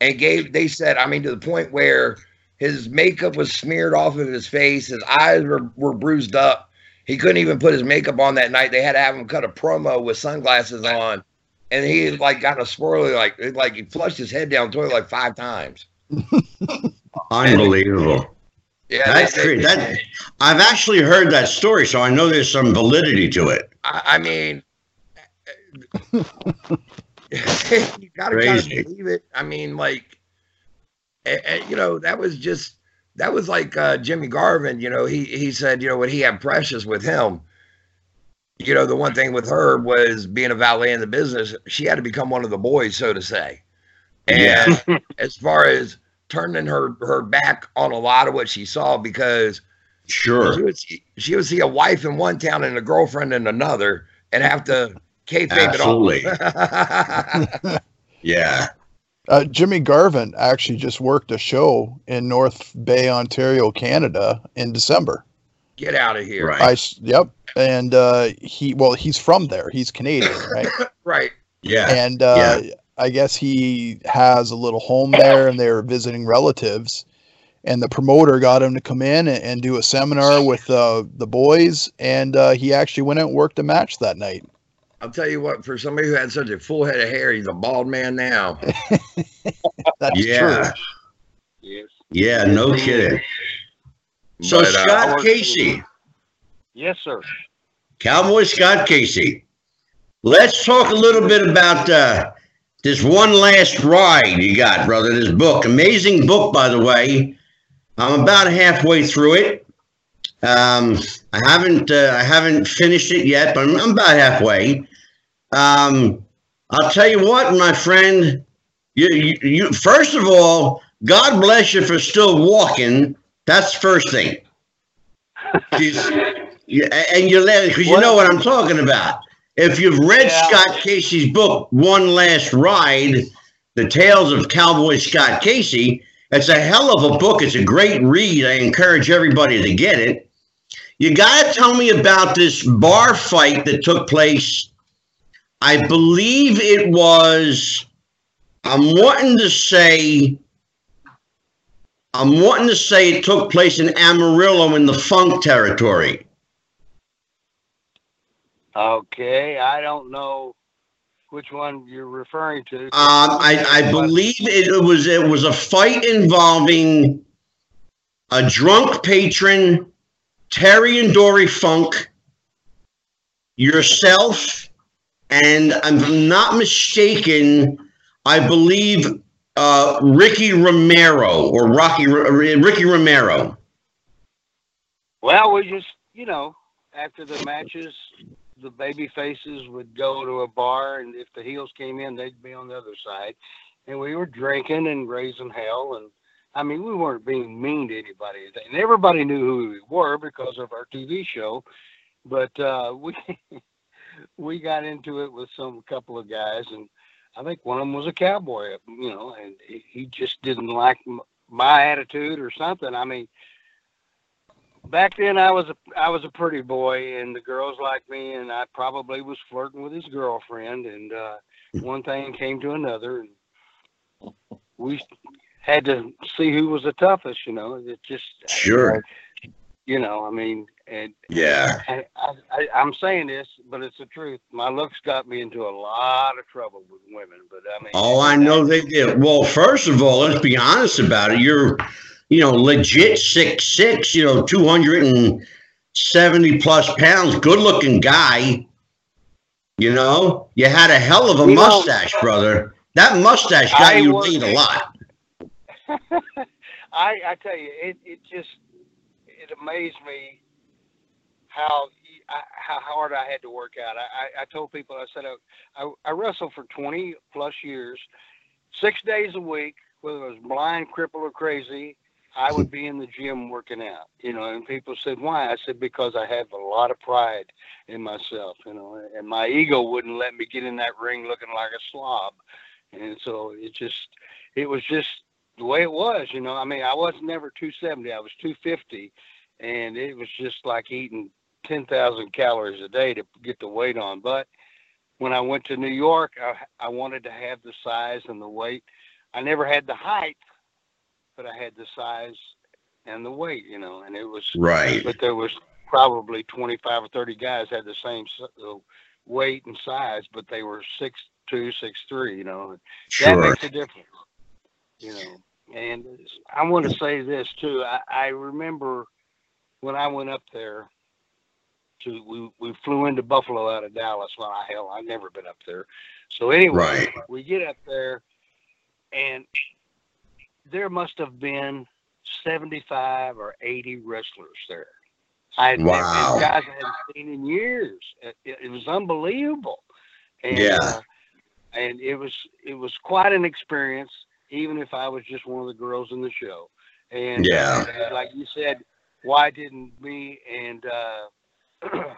and gave, they said, I mean, to the point where his makeup was smeared off of his face, his eyes were, were bruised up. He couldn't even put his makeup on that night. They had to have him cut a promo with sunglasses on. And he like got a swirly, like like he flushed his head down toilet like five times. [laughs] Unbelievable. Yeah, That's they- crazy. That I've actually heard that story, so I know there's some validity to it. I, I mean, [laughs] you gotta kind of believe it. I mean, like, and, and, you know, that was just that was like uh, Jimmy Garvin. You know, he he said, you know, when he had Precious with him, you know, the one thing with her was being a valet in the business. She had to become one of the boys, so to say. And Yeah. [laughs] as far as turning her her back on a lot of what she saw, because she Sure. would see, she would see a wife in one town and a girlfriend in another, and have to kayfabe it all. Absolutely. [laughs] Yeah. Uh, Jimmy Garvin actually just worked a show in North Bay, Ontario, Canada in December. Get out of here! Right. I s- yep, and uh, he well, he's from there. He's Canadian, [laughs] right? Right. Yeah. and uh, I guess he has a little home there, and they were visiting relatives. And the promoter got him to come in and, and do a seminar with uh, the boys, and uh, he actually went out and worked a match that night. I'll tell you what. For somebody who had such a full head of hair, he's a bald man now. [laughs] That's Yeah. true. Yes. Yeah. No kidding. So But, uh, Scott Casey, Yes, sir. Cowboy Scott Casey. Let's talk a little bit about uh, this one last ride you got, brother. This book, amazing book, by the way. I'm about halfway through it. Um, I haven't uh, I haven't finished it yet, but I'm, I'm about halfway. Um, I'll tell you what, my friend. You, you, you first of all, God bless you for still walking. That's the first thing. [laughs] Yeah, and you're because you know what I'm talking about. If you've read Yeah. Scott Casey's book, One Last Ride, The Tales of Cowboy Scott Casey, it's a hell of a book. It's a great read. I encourage everybody to get it. You got to tell me about this bar fight that took place. I believe it was, I'm wanting to say, I'm wanting to say it took place in Amarillo in the Funk territory. Okay, I don't know which one you're referring to. Um, I, I believe it was it was a fight involving a drunk patron, Terry and Dory Funk, yourself, and I'm not mistaken, I believe uh, Ricky Romero or Rocky Ricky Romero. Well, we just, you know, after the matches, the baby faces would go to a bar, and if the heels came in, they'd be on the other side. And we were drinking and raising hell. And I mean, we weren't being mean to anybody. And everybody knew who we were because of our TV show. But uh, we [laughs] we got into it with some couple of guys, and I think one of them was a cowboy, you know, and he just didn't like my attitude or something. I mean, back then I was a I was a pretty boy, and the girls liked me, and I probably was flirting with his girlfriend, and uh, one thing came to another, and we had to see who was the toughest. You know, it just Sure. You know, I mean, and Yeah. I, I, I, I'm saying this, but it's the truth. My looks got me into a lot of trouble with women, but I mean, Oh, I know they did. Well, first of all, let's be honest about it. You're, you know, legit six six. You know, two hundred and seventy plus pounds. Good looking guy. You know, you had a hell of a You know- mustache, brother. That mustache got I you was- laid a lot. [laughs] I, I tell you, it, it just amazed me how how hard I had to work out. I, I, told people I said I, I, I wrestled for 20 plus years, six days a week, whether I was blind, crippled, or crazy. I would be in the gym working out, you know, and people said, why? I said, because I have a lot of pride in myself, you know, and my ego wouldn't let me get in that ring looking like a slob. And so it just, it was just the way it was, you know. I mean, I was never 270, I was 250, and it was just like eating 10,000 calories a day to get the weight on. But when I went to New York, I, I wanted to have the size and the weight. I never had the height, but I had the size and the weight, you know, and it was, Right. but there was probably 25 or 30 guys had the same uh, weight and size, but they were six two, six three, you know. That Sure. makes a difference, you know. And I want to say this too. I, I remember when I went up there to we, we flew into Buffalo out of Dallas. Well, I, hell, I've never been up there. So anyway, Right. we get up there, and there must have been seventy-five or eighty wrestlers there. I had Wow. guys I hadn't seen in years. It, it, it was unbelievable. And, Yeah. uh, and it was it was quite an experience, even if I was just one of the girls in the show. And Yeah. uh, like you said, why didn't me and uh, [clears throat]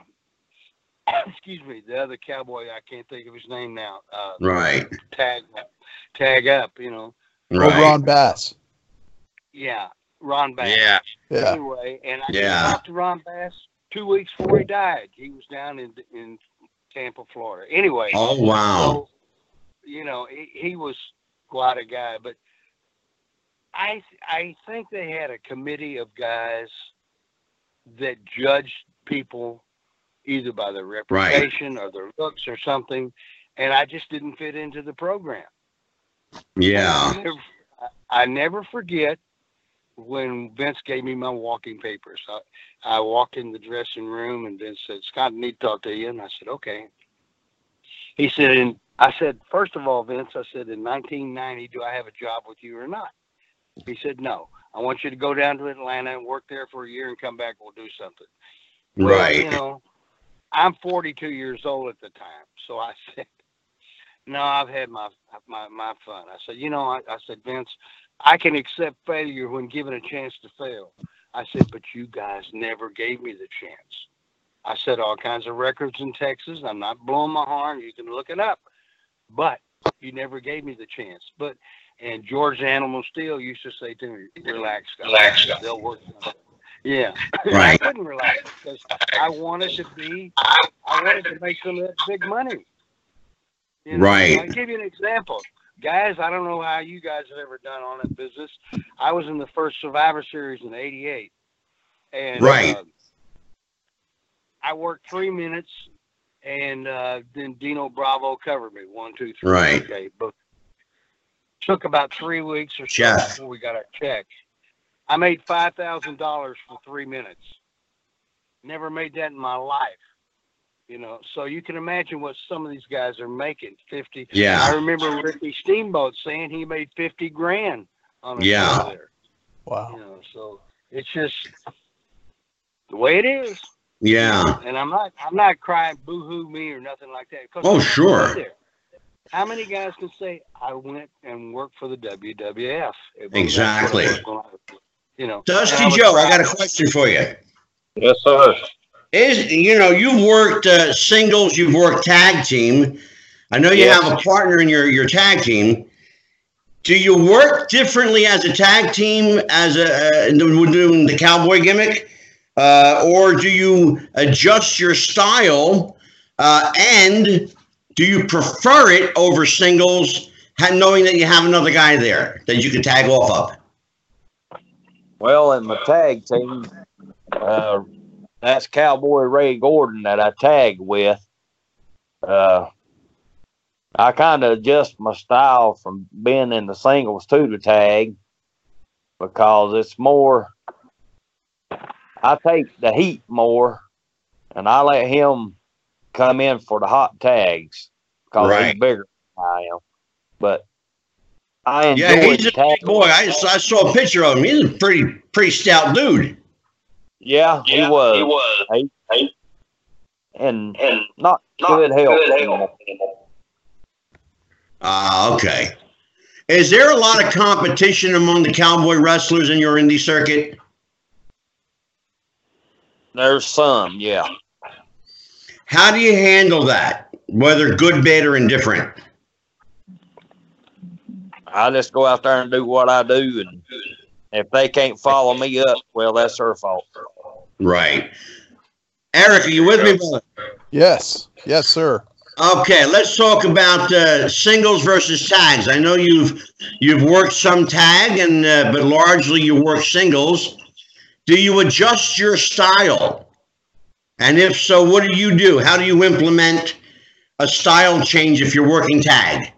excuse me, the other cowboy I can't think of his name now. Uh, Right. tag tag up, you know. Oh, Right. Ron Bass. Yeah, Ron Bass. Yeah. Yeah. Anyway, and I Yeah. talked to Ron Bass two weeks before he died. He was down in in Tampa, Florida. Anyway, Oh wow. so, you know, he, he was quite a guy, but I I think they had a committee of guys that judged people either by their reputation or their looks or something, and I just didn't fit into the program. Yeah. I never, I never forget when Vince gave me my walking papers. I, I walked in the dressing room and Vince said, Scott, I need to talk to you. And I said, okay. He said, and I said, first of all, Vince, I said, in 1990, do I have a job with you or not? He said, no. I want you to go down to Atlanta and work there for a year and come back. We'll do something. Well, Right. You know, I'm 42 years old at the time, so I [laughs] said, "No, I've had my my my fun." I said, "You know," I, I said, "Vince, I can accept failure when given a chance to fail." I said, "But you guys never gave me the chance." I set all kinds of records in Texas. I'm not blowing my horn. You can look it up, but you never gave me the chance. But and George Animal Steele used to say to me, "Relax, Scott. Relax, Scott." They'll work." Yeah, [laughs] Right. I couldn't relax because I wanted to be, I wanted to make some of that big money. You Right. I'll give you an example. Guys, I don't know how you guys have ever done on that business. I was in the first Survivor Series in '88, and Right. uh, I worked three minutes, and uh, then Dino Bravo covered me one, two, three. Right. Okay, but took about three weeks or so Jeff. before we got our check. I made five thousand dollars for three minutes. Never made that in my life. You know, so you can imagine what some of these guys are making. Fifty. Yeah. I remember Ricky Steamboat saying he made fifty grand on a Yeah. there. Wow. You know, so it's just the way it is. Yeah. And I'm not I'm not crying boo hoo me or nothing like that. Oh, sure. There. How many guys can say I went and worked for the WWF? Exactly. that's what it was, You know, Dusty And I Joe, I got a question for you. Yes, sir. Is you know you've worked uh, singles, you've worked tag team. I know you Yes. have a partner in your your tag team. Do you work differently as a tag team as a uh, doing the cowboy gimmick uh, or do you adjust your style? Uh, and do you prefer it over singles, knowing that you have another guy there that you can tag off of? Well, in my tag team, uh, that's Cowboy Ray Gordon that I tag with. Uh, I kind of adjust my style from being in the singles to the tag because it's more. I take the heat more, and I let him come in for the hot tags because Right. he's bigger than I am. But I enjoy Yeah, he's the a tag. big boy. I, I saw a picture of him. He's a pretty pretty stout dude. Yeah, he was. He was. and And not, not good health. good anymore. health. Ah, okay. Is there a lot of competition among the cowboy wrestlers in your indie circuit? There's some, yeah. How do you handle that, whether good, bad, or indifferent? I just go out there and do what I do, and if they can't follow me up, well, that's their fault. Right. Eric, are you with me? brother? Yes, yes, sir. Okay, let's talk about uh, singles versus tags. I know you've you've worked some tag, and uh, but largely you work singles. Do you adjust your style? And if so, what do you do? How do you implement a style change if you're working tag?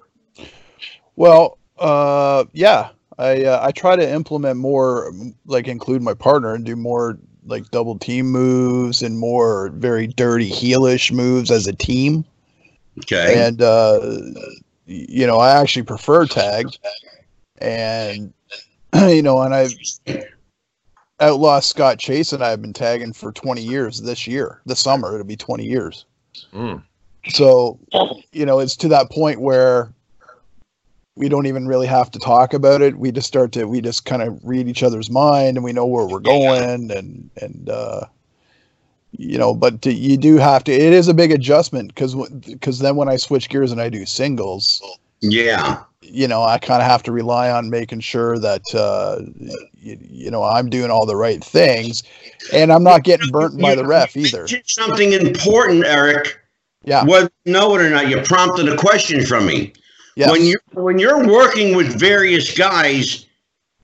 Well, uh, yeah, I uh, I try to implement more, like include my partner and do more like double team moves and more very dirty heelish moves as a team. Okay. And uh, you know, I actually prefer tag, and [clears throat] you know, and I've outlaw Scott Chase and I have been tagging for 20 years this year. This summer it'll be 20 years. Mm. So, you know, it's to that point where we don't even really have to talk about it. We just start to we just kind of read each other's mind and we know where we're going and and uh you know, but to, you do have to it is a big adjustment cuz cuz then when I switch gears and I do singles, Yeah. You know, I kind of have to rely on making sure that uh you, you know, I'm doing all the right things and I'm not getting burnt by the ref either. Something important, Eric. Yeah. Whether you know it or not, you prompted a question from me. Yes. When you when you're working with various guys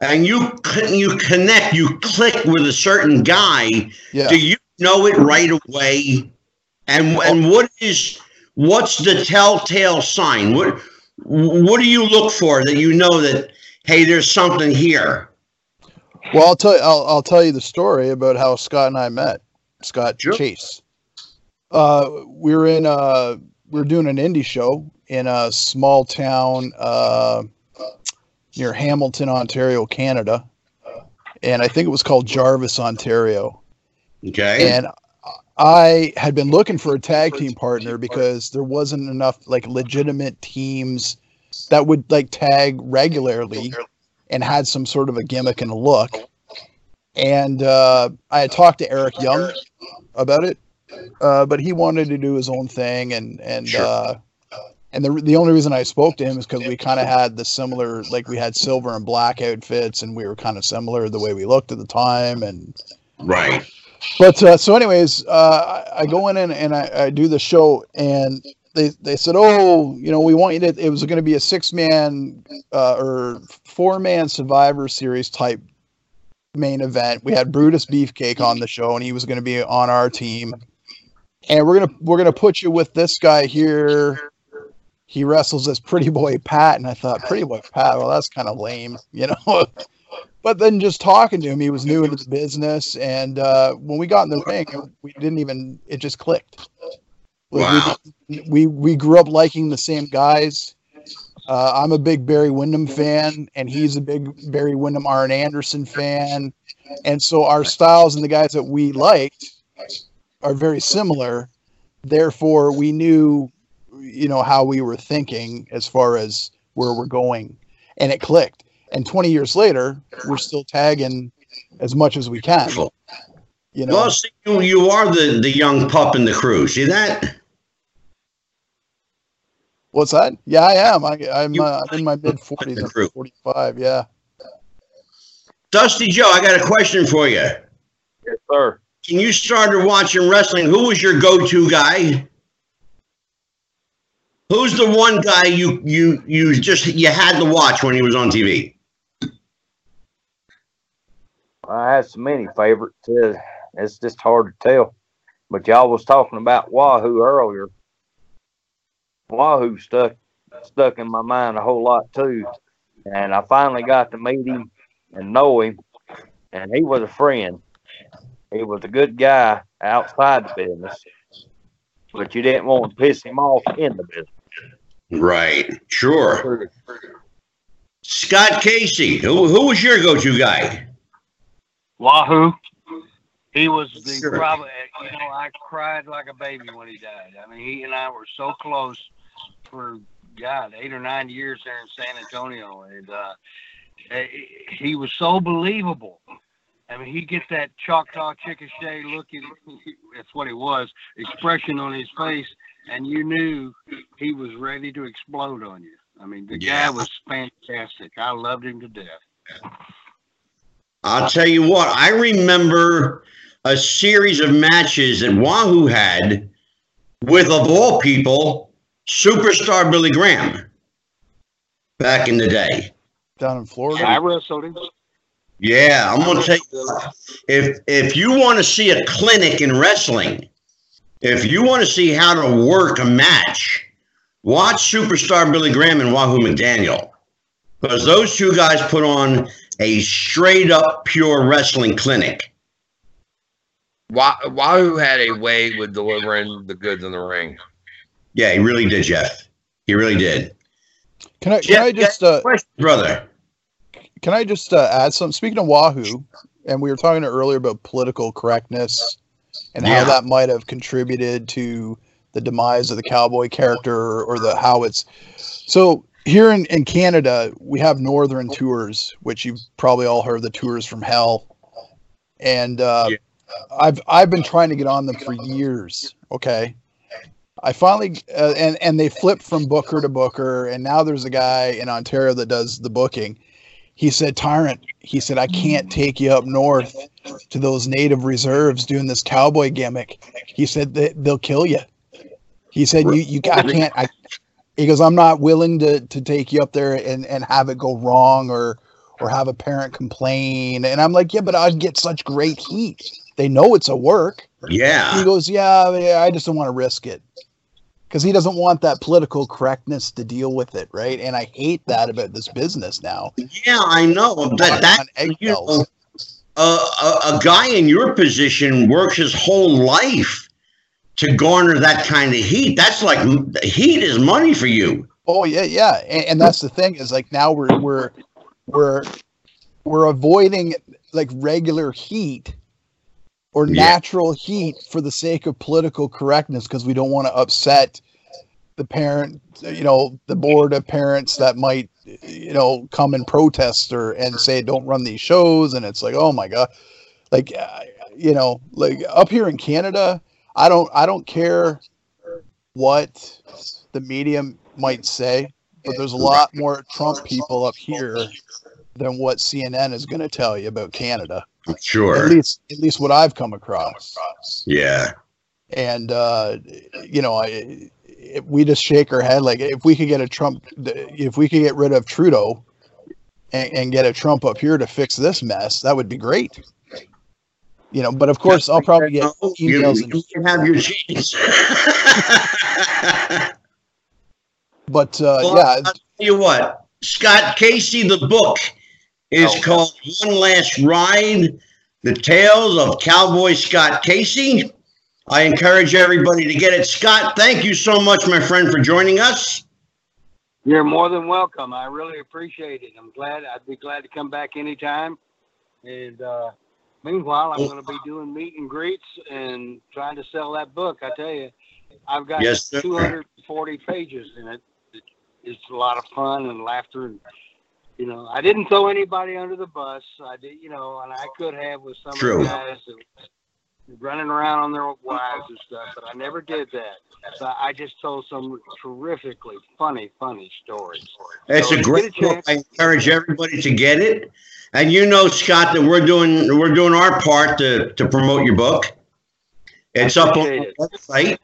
and you you connect, you click with a certain guy, yeah. do you know it right away? And and what is what's the telltale sign? What what do you look for that you know that hey, there's something here? Well, I'll tell you. I'll, I'll tell you the story about how Scott and I met. Scott Sure. Chase. Uh, we were in. Uh, we were doing an indie show in a small town uh, near Hamilton, Ontario, Canada, and I think it was called Jarvis, Ontario. Okay. And I had been looking for a tag team partner because there wasn't enough like legitimate teams that would like tag regularly and had some sort of a gimmick and a look. And uh, I had talked to Eric Young about it, uh, but he wanted to do his own thing, and and Sure. uh, and the the only reason I spoke to him is because we kind of had the similar, like we had silver and black outfits, and we were kind of similar the way we looked at the time, and right. But uh, so, anyways, uh, I, I go in and, and I, I do the show, and they they said, "Oh, you know, we want you to." It was going to be a six man uh, or four man Survivor Series type main event. We had Brutus Beefcake on the show, and he was going to be on our team. And we're gonna we're gonna put you with this guy here. He wrestles as Pretty Boy Pat, and I thought Pretty Boy Pat. Well, that's kind of lame, you know. [laughs] but then just talking to him, he was new into the business, and uh, when we got in the ring, we didn't even. It just clicked. Wow. We, we we grew up liking the same guys. Uh, I'm a big Barry Windham fan, and he's a big Barry Windham Arn Anderson fan, and so our styles and the guys that we liked are very similar. Therefore, we knew, you know, how we were thinking as far as where we're going, and it clicked. And 20 years later, we're still tagging as much as we can. You know, Well, see, you, you are the, the young pup in the crew. See that? what's that? Yeah, I am. I, I'm, uh, in my mid 40s. 45. Yeah. Dusty Joe, I got a question for you. Yes, sir. when you started watching wrestling, who was your go-to guy? Who's the one guy you you you just you had to watch when he was on TV? I had so many favorites. It's just hard to tell. But y'all was talking about Wahoo earlier. Wahoo stuck stuck in my mind a whole lot too. And I finally got to meet him and know him. And he was a friend. He was a good guy outside the business. But you didn't want to piss him off in the business. Right. Sure. Scott Casey. Who who was your go-to guy? Wahoo. He was the Sure. probably, you know, I cried like a baby when he died. I mean, he and I were so close for God eight or nine years there in San Antonio, and uh, eh, he was so believable. I mean, he get that Choctaw Chickasaw looking, that's what he was, expression on his face, and you knew he was ready to explode on you. I mean, the Yeah. guy was fantastic. I loved him to death. I'll tell you what, I remember a series of matches that Wahoo had with, of all people, superstar Billy Graham back in the day. down in Florida. I wrestled him. Yeah, I'm gonna tell you, if if you want to see a clinic in wrestling, if you want to see how to work a match, watch superstar Billy Graham and Wahoo McDaniel, because those two guys put on a straight up pure wrestling clinic. Wahoo had a way with delivering the goods in the ring. Yeah, he really did, Jeff. He really did. Can I can I just uh, Question, brother. can I just uh, add some? Speaking of Wahoo, and we were talking earlier about political correctness and Yeah. how that might have contributed to the demise of the cowboy character or, or the how it's so here in, in Canada we have northern tours which you've probably all heard the tours from hell. And uh, Yeah. I've I've been trying to get on them for years okay? I finally uh, and and they flipped from booker to booker and now there's a guy in Ontario that does the booking. He said tyrant he said I can't take you up north to those native reserves doing this cowboy gimmick. He said they, they'll kill you. He said you you I can't I he goes I'm not willing to to take you up there and and have it go wrong or or have a parent complain. And I'm like yeah but I'd get such great heat. They know it's a work. Yeah. he goes yeah, yeah I just don't want to risk it. Because he doesn't want that political correctness to deal with it right? And I hate that about this business now. Yeah, I know. That that On you know, a, a, a guy in your position works his whole life to garner that kind of heat. That's like heat is money for you. Oh yeah, yeah, and, and that's the thing is like now we're we're we're we're avoiding like regular heat or Yeah. natural heat for the sake of political correctness because we don't want to upset the parent, you know, the board of parents that might, you know, come and protest or and say don't run these shows, and it's like oh my god, like uh, you know, like up here in Canada, I don't I don't care what the media might say, but there's a lot more Trump people up here than what CNN is going to tell you about Canada. Sure. At least, at least what I've come across. Yeah. And uh, you know, I if we just shake our head like if we could get a Trump, if we could get rid of Trudeau and, and get a Trump up here to fix this mess, that would be great. You know, but of course, I'll probably get No, you, emails. And, you can have your chance. [laughs] but uh, Well, yeah, I'll tell you what, Scott Casey, the book is Oh. called One Last Ride The Tales of Cowboy Scott Casey. I encourage everybody to get it. Scott, thank you so much, my friend, for joining us. You're more than welcome. I really appreciate it. I'm glad. I'd be glad to come back anytime. And uh, meanwhile, I'm going to be doing meet and greets and trying to sell that book. I tell you, I've got Yes, 240 pages in it. It- It's a lot of fun and laughter. And you know, I didn't throw anybody under the bus. I did, you know, and I could have with some True. of the guys that running around on their wives and stuff, but I never did that. So I just told some terrifically funny, funny stories. It's So a great a book. I encourage everybody to get it. And you know, Scott, that we're doing we're doing our part to to promote your book. It's up on the website.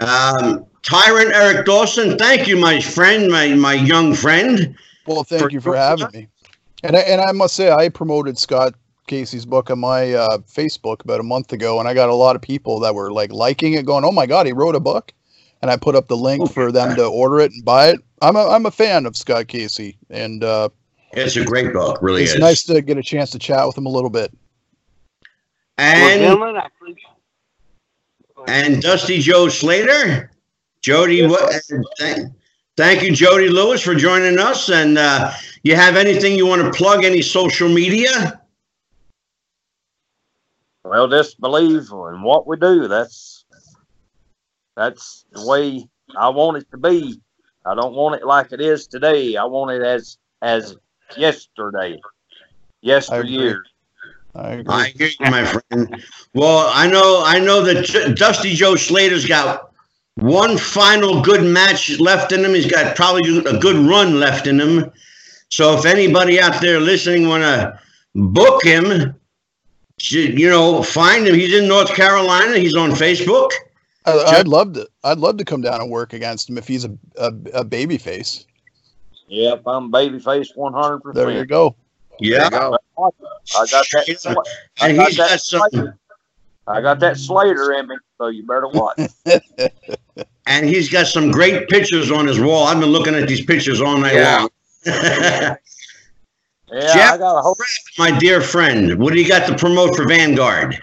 Um, Tyrant Eric Dawson, thank you, my friend, my my young friend. Well, thank For- you for having me. And I, and I must say, I promoted Scott Casey's book on my uh, Facebook about a month ago, and I got a lot of people that were like liking it, going, "Oh my god, he wrote a book!" And I put up the link for them to order it and buy it. I'm a I'm a fan of Scott Casey, and uh, It's a great book, really it's is. nice to get a chance to chat with him a little bit. And gentlemen, and Dusty Joe Slater, Jody. What? Thank, thank you, Jody Lewis, for joining us. And uh, you have anything you want to plug? Any social media? Well, just believe in what we do. That's that's the way I want it to be. I don't want it like it is today. I want it as as yesterday, yesteryear. I agree. I hear you, my friend. Well, I know, I know that Dusty Joe Slater's got one final good match left in him. He's got probably a good run left in him. So if anybody out there listening want to book him, j- you know, find him. He's in North Carolina. He's on Facebook. I, I'd love to. I'd love to come down and work against him if he's a a, a baby face. Yep, I'm babyface one hundred There you percent. go. There you go. I got that. I got that Slater. I got that Slater in me, so you better watch. [laughs] and he's got some great pictures on his wall. I've been looking at these pictures all night Yeah. long. [laughs] Yeah, Jeff? I got a whole. My dear friend, what do you got to promote for Vanguard?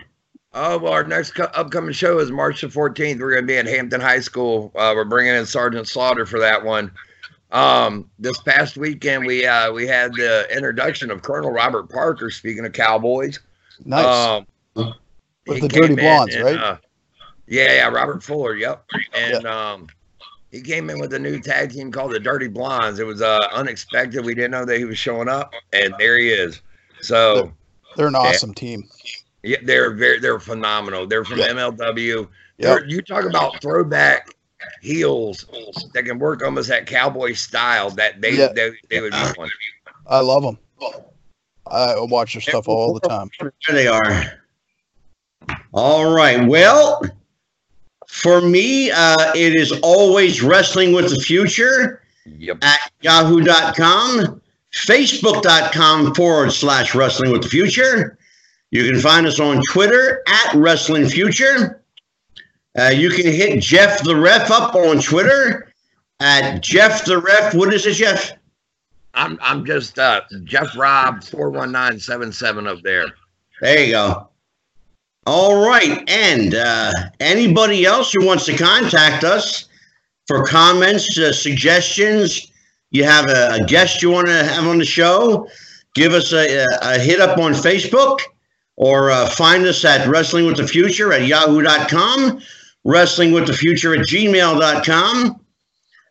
Oh, well, our next co- upcoming show is March the 14th. We're going to be at Hampton High School. Uh, we're bringing in Sergeant Slaughter for that one. Um, this past weekend, we uh, we had the introduction of Colonel Robert Parker. Speaking of cowboys, Nice. um, With he the Dirty Blondes, and, right? uh, yeah, yeah, Robert Fuller. Yep, and um, he came in with a new tag team called the Dirty Blondes. It was uh, unexpected. We didn't know that he was showing up, and there he is. So. They're an awesome team. Yeah, they're very they're phenomenal. They're from Yeah. MLW. Yeah. They're- You talk about throwback heels that can work almost that cowboy style. That they Yeah. they, they would be one. I love them. I watch their stuff all the time. There they are. All right. Well, for me, uh, it is always wrestling with the future Yep. at yahoo.com, facebook.com forward slash wrestling with the future. You can find us on Twitter at wrestling future. Uh, you can hit Jeff the Ref up on Twitter at Jeff the Ref. What is it, Jeff? I'm I'm just uh Jeff Rob four one nine seven seven up there. There you go. All right. And uh, anybody else who wants to contact us for comments, uh, suggestions, you have a, a guest you want to have on the show, give us a, a, a hit up on Facebook or uh, find us at Wrestling with the Future at yahoo.com, Wrestling with the Future at gmail.com.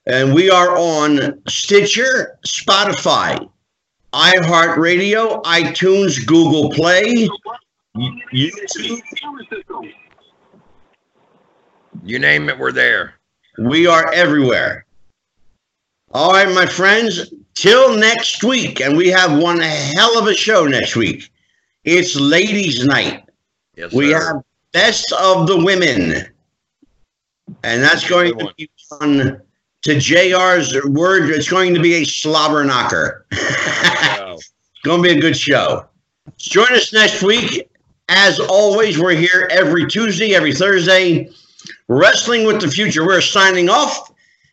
And we are on Stitcher, Spotify, iHeartRadio, iTunes, Google Play, YouTube. You name it, we're there. We are everywhere. All right, my friends, till next week. And we have one hell of a show next week. It's Ladies' Night. Yes, We sir. have Best of the Women. And that's going to be on, to JR's word, it's going to be a slobber knocker. So, Going to be a good show. Join us next week. As always, we're here every Tuesday, every Thursday. Wrestling with the Future. We're signing off.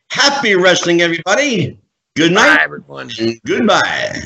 Happy wrestling, everybody. Good bye, night everyone. and goodbye.